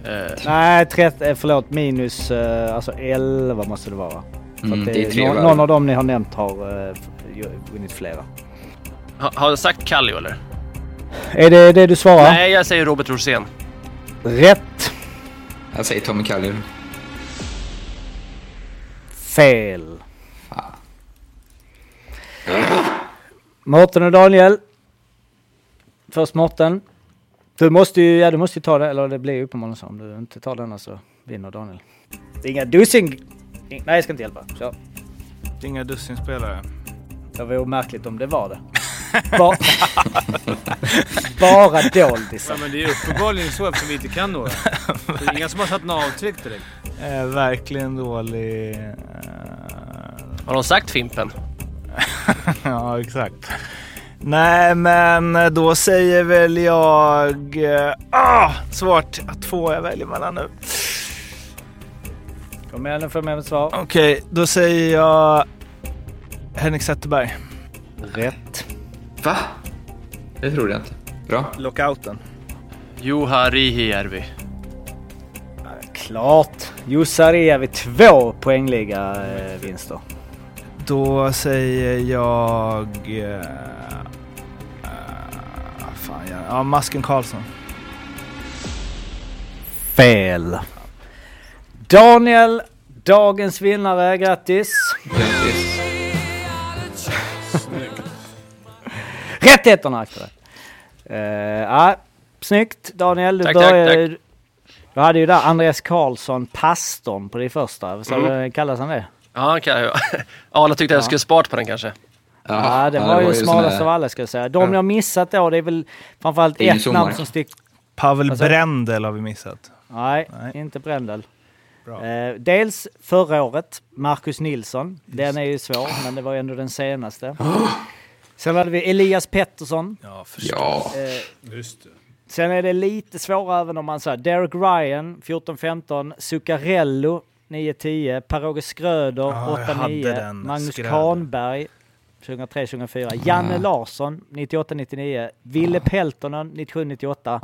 Eh, Nej, 13, förlåt. Minus eh, alltså 11 måste det vara. Mm, att det är tre nå- varv. någon av dem ni har nämnt har eh, vunnit flera. ha, har jag sagt Kallio eller? Är det det du svarar? Nej, jag säger Robert Rosén. Rätt. Jag säger Tommy Kallur. Fel. Fan. Mårten och Daniel. Först Mårten. Du måste ju, ja, du måste ju ta det, eller det blir ju uppenbarligen så. Om du inte tar denna så vinner Daniel. Det är inga dussin... Nej, jag ska inte hjälpa. Så. Det är inga dussinspelare. Det vore märkligt om det var det. Bara, bara doldisar. Ja, men det är uppenbarligen så eftersom vi inte kan några. Det är inga som har satt några avtryck direkt. Eh, verkligen dålig... Eh, Har de sagt Fimpen? ja, exakt. Nej, men då säger väl jag... eh, Ah, svårt. Två jag väljer mellan nu. Kom igen nu får jag med ett svar. Okej, då säger jag Henrik Zetterberg. Rätt. Va? Det trodde jag inte. Bra. Lockouten. Juha Rihijärvi. Klart. Jussari är vid två poängliga eh, vinster. Då säger jag... eh, eh, fan, jag, ja, Masken Karlsson. Fel. Daniel, dagens vinnare. Grattis! Grattis. Rättigheterna akta uh, ja, Snyggt Daniel. Du Tack, tack, började... Du hade ju där Andreas Karlsson, pastorn på det första. Så Mm. kallas han det? Ja, kan jag. Arla tyckte jag Ja. skulle spart på den kanske. Ja, det ja, var ju smalast av alla ska jag säga. De jag missat då, det är väl framförallt Det är ett namn som sticker... Pavel du? Brändel har vi missat. Nej, Nej. inte Brändel. Eh, dels förra året, Marcus Nilsson. Den är ju svår, men det var ändå den senaste. Sen hade vi Elias Pettersson. Ja, Ja, Eh, sen är det lite svårare även om man säger Derek Ryan 14-15, Zuccarello 9-10, Per-Åge Skröder hade 8-9, den, Magnus Skröder. Kahnberg 2003-2004, Janne Larsson 98-99, Ville Peltonen 97-98.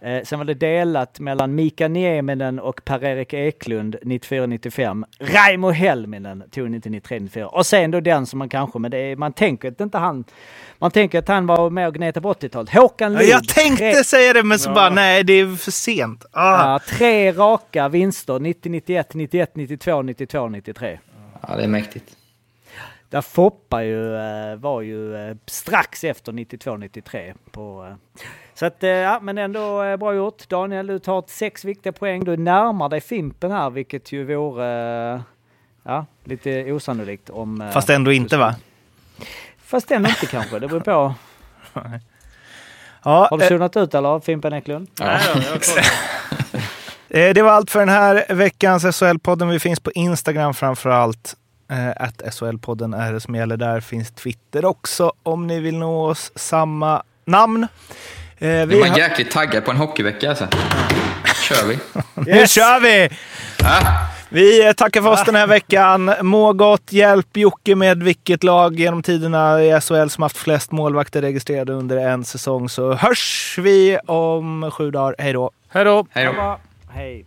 Eh, sen var det delat mellan Mika Nieminen och Per-Erik Eklund 94-95. Raimo Helminen tog 93-94. Och sen då den som man kanske, men det är, man tänker att inte han, man tänker att han var med och gnetade på 80-talet. Håkan Ja, Loob. Jag tänkte tre- säga det, men så bara nej, det är för sent. Ah. Ja, tre raka vinster 90, 91, 91, 92, 92, 93. ja, det är mäktigt. Där Foppa ju, eh, var ju eh, strax efter 92, 93. På, eh. Så att, eh, ja, men ändå eh, bra gjort. Daniel, du tar sex viktiga poäng. Du närmar dig Fimpen här, vilket ju vore eh, ja, lite osannolikt om... eh, Fast ändå inte va? Fast ändå inte kanske, det beror på. Ja, Har du zonat ut eller Fimpen Eklund? Nej. Eh, Det var allt för den här veckans SHL-podden. Vi finns på Instagram framför allt. Eh, Att SHL-podden är det som gäller. Där finns Twitter också om ni vill nå oss. Samma namn. Eh, Vi är man har... jäkligt taggad på en hockeyvecka alltså. kör vi. Nu kör vi! Vi eh, tackar för oss den här veckan. Må gott. Hjälp Jocke med vilket lag genom tiderna i SHL som haft flest målvakter registrerade under en säsong. Så hörs vi om sju dagar. Hej då! Hej då! Hej då. Hej.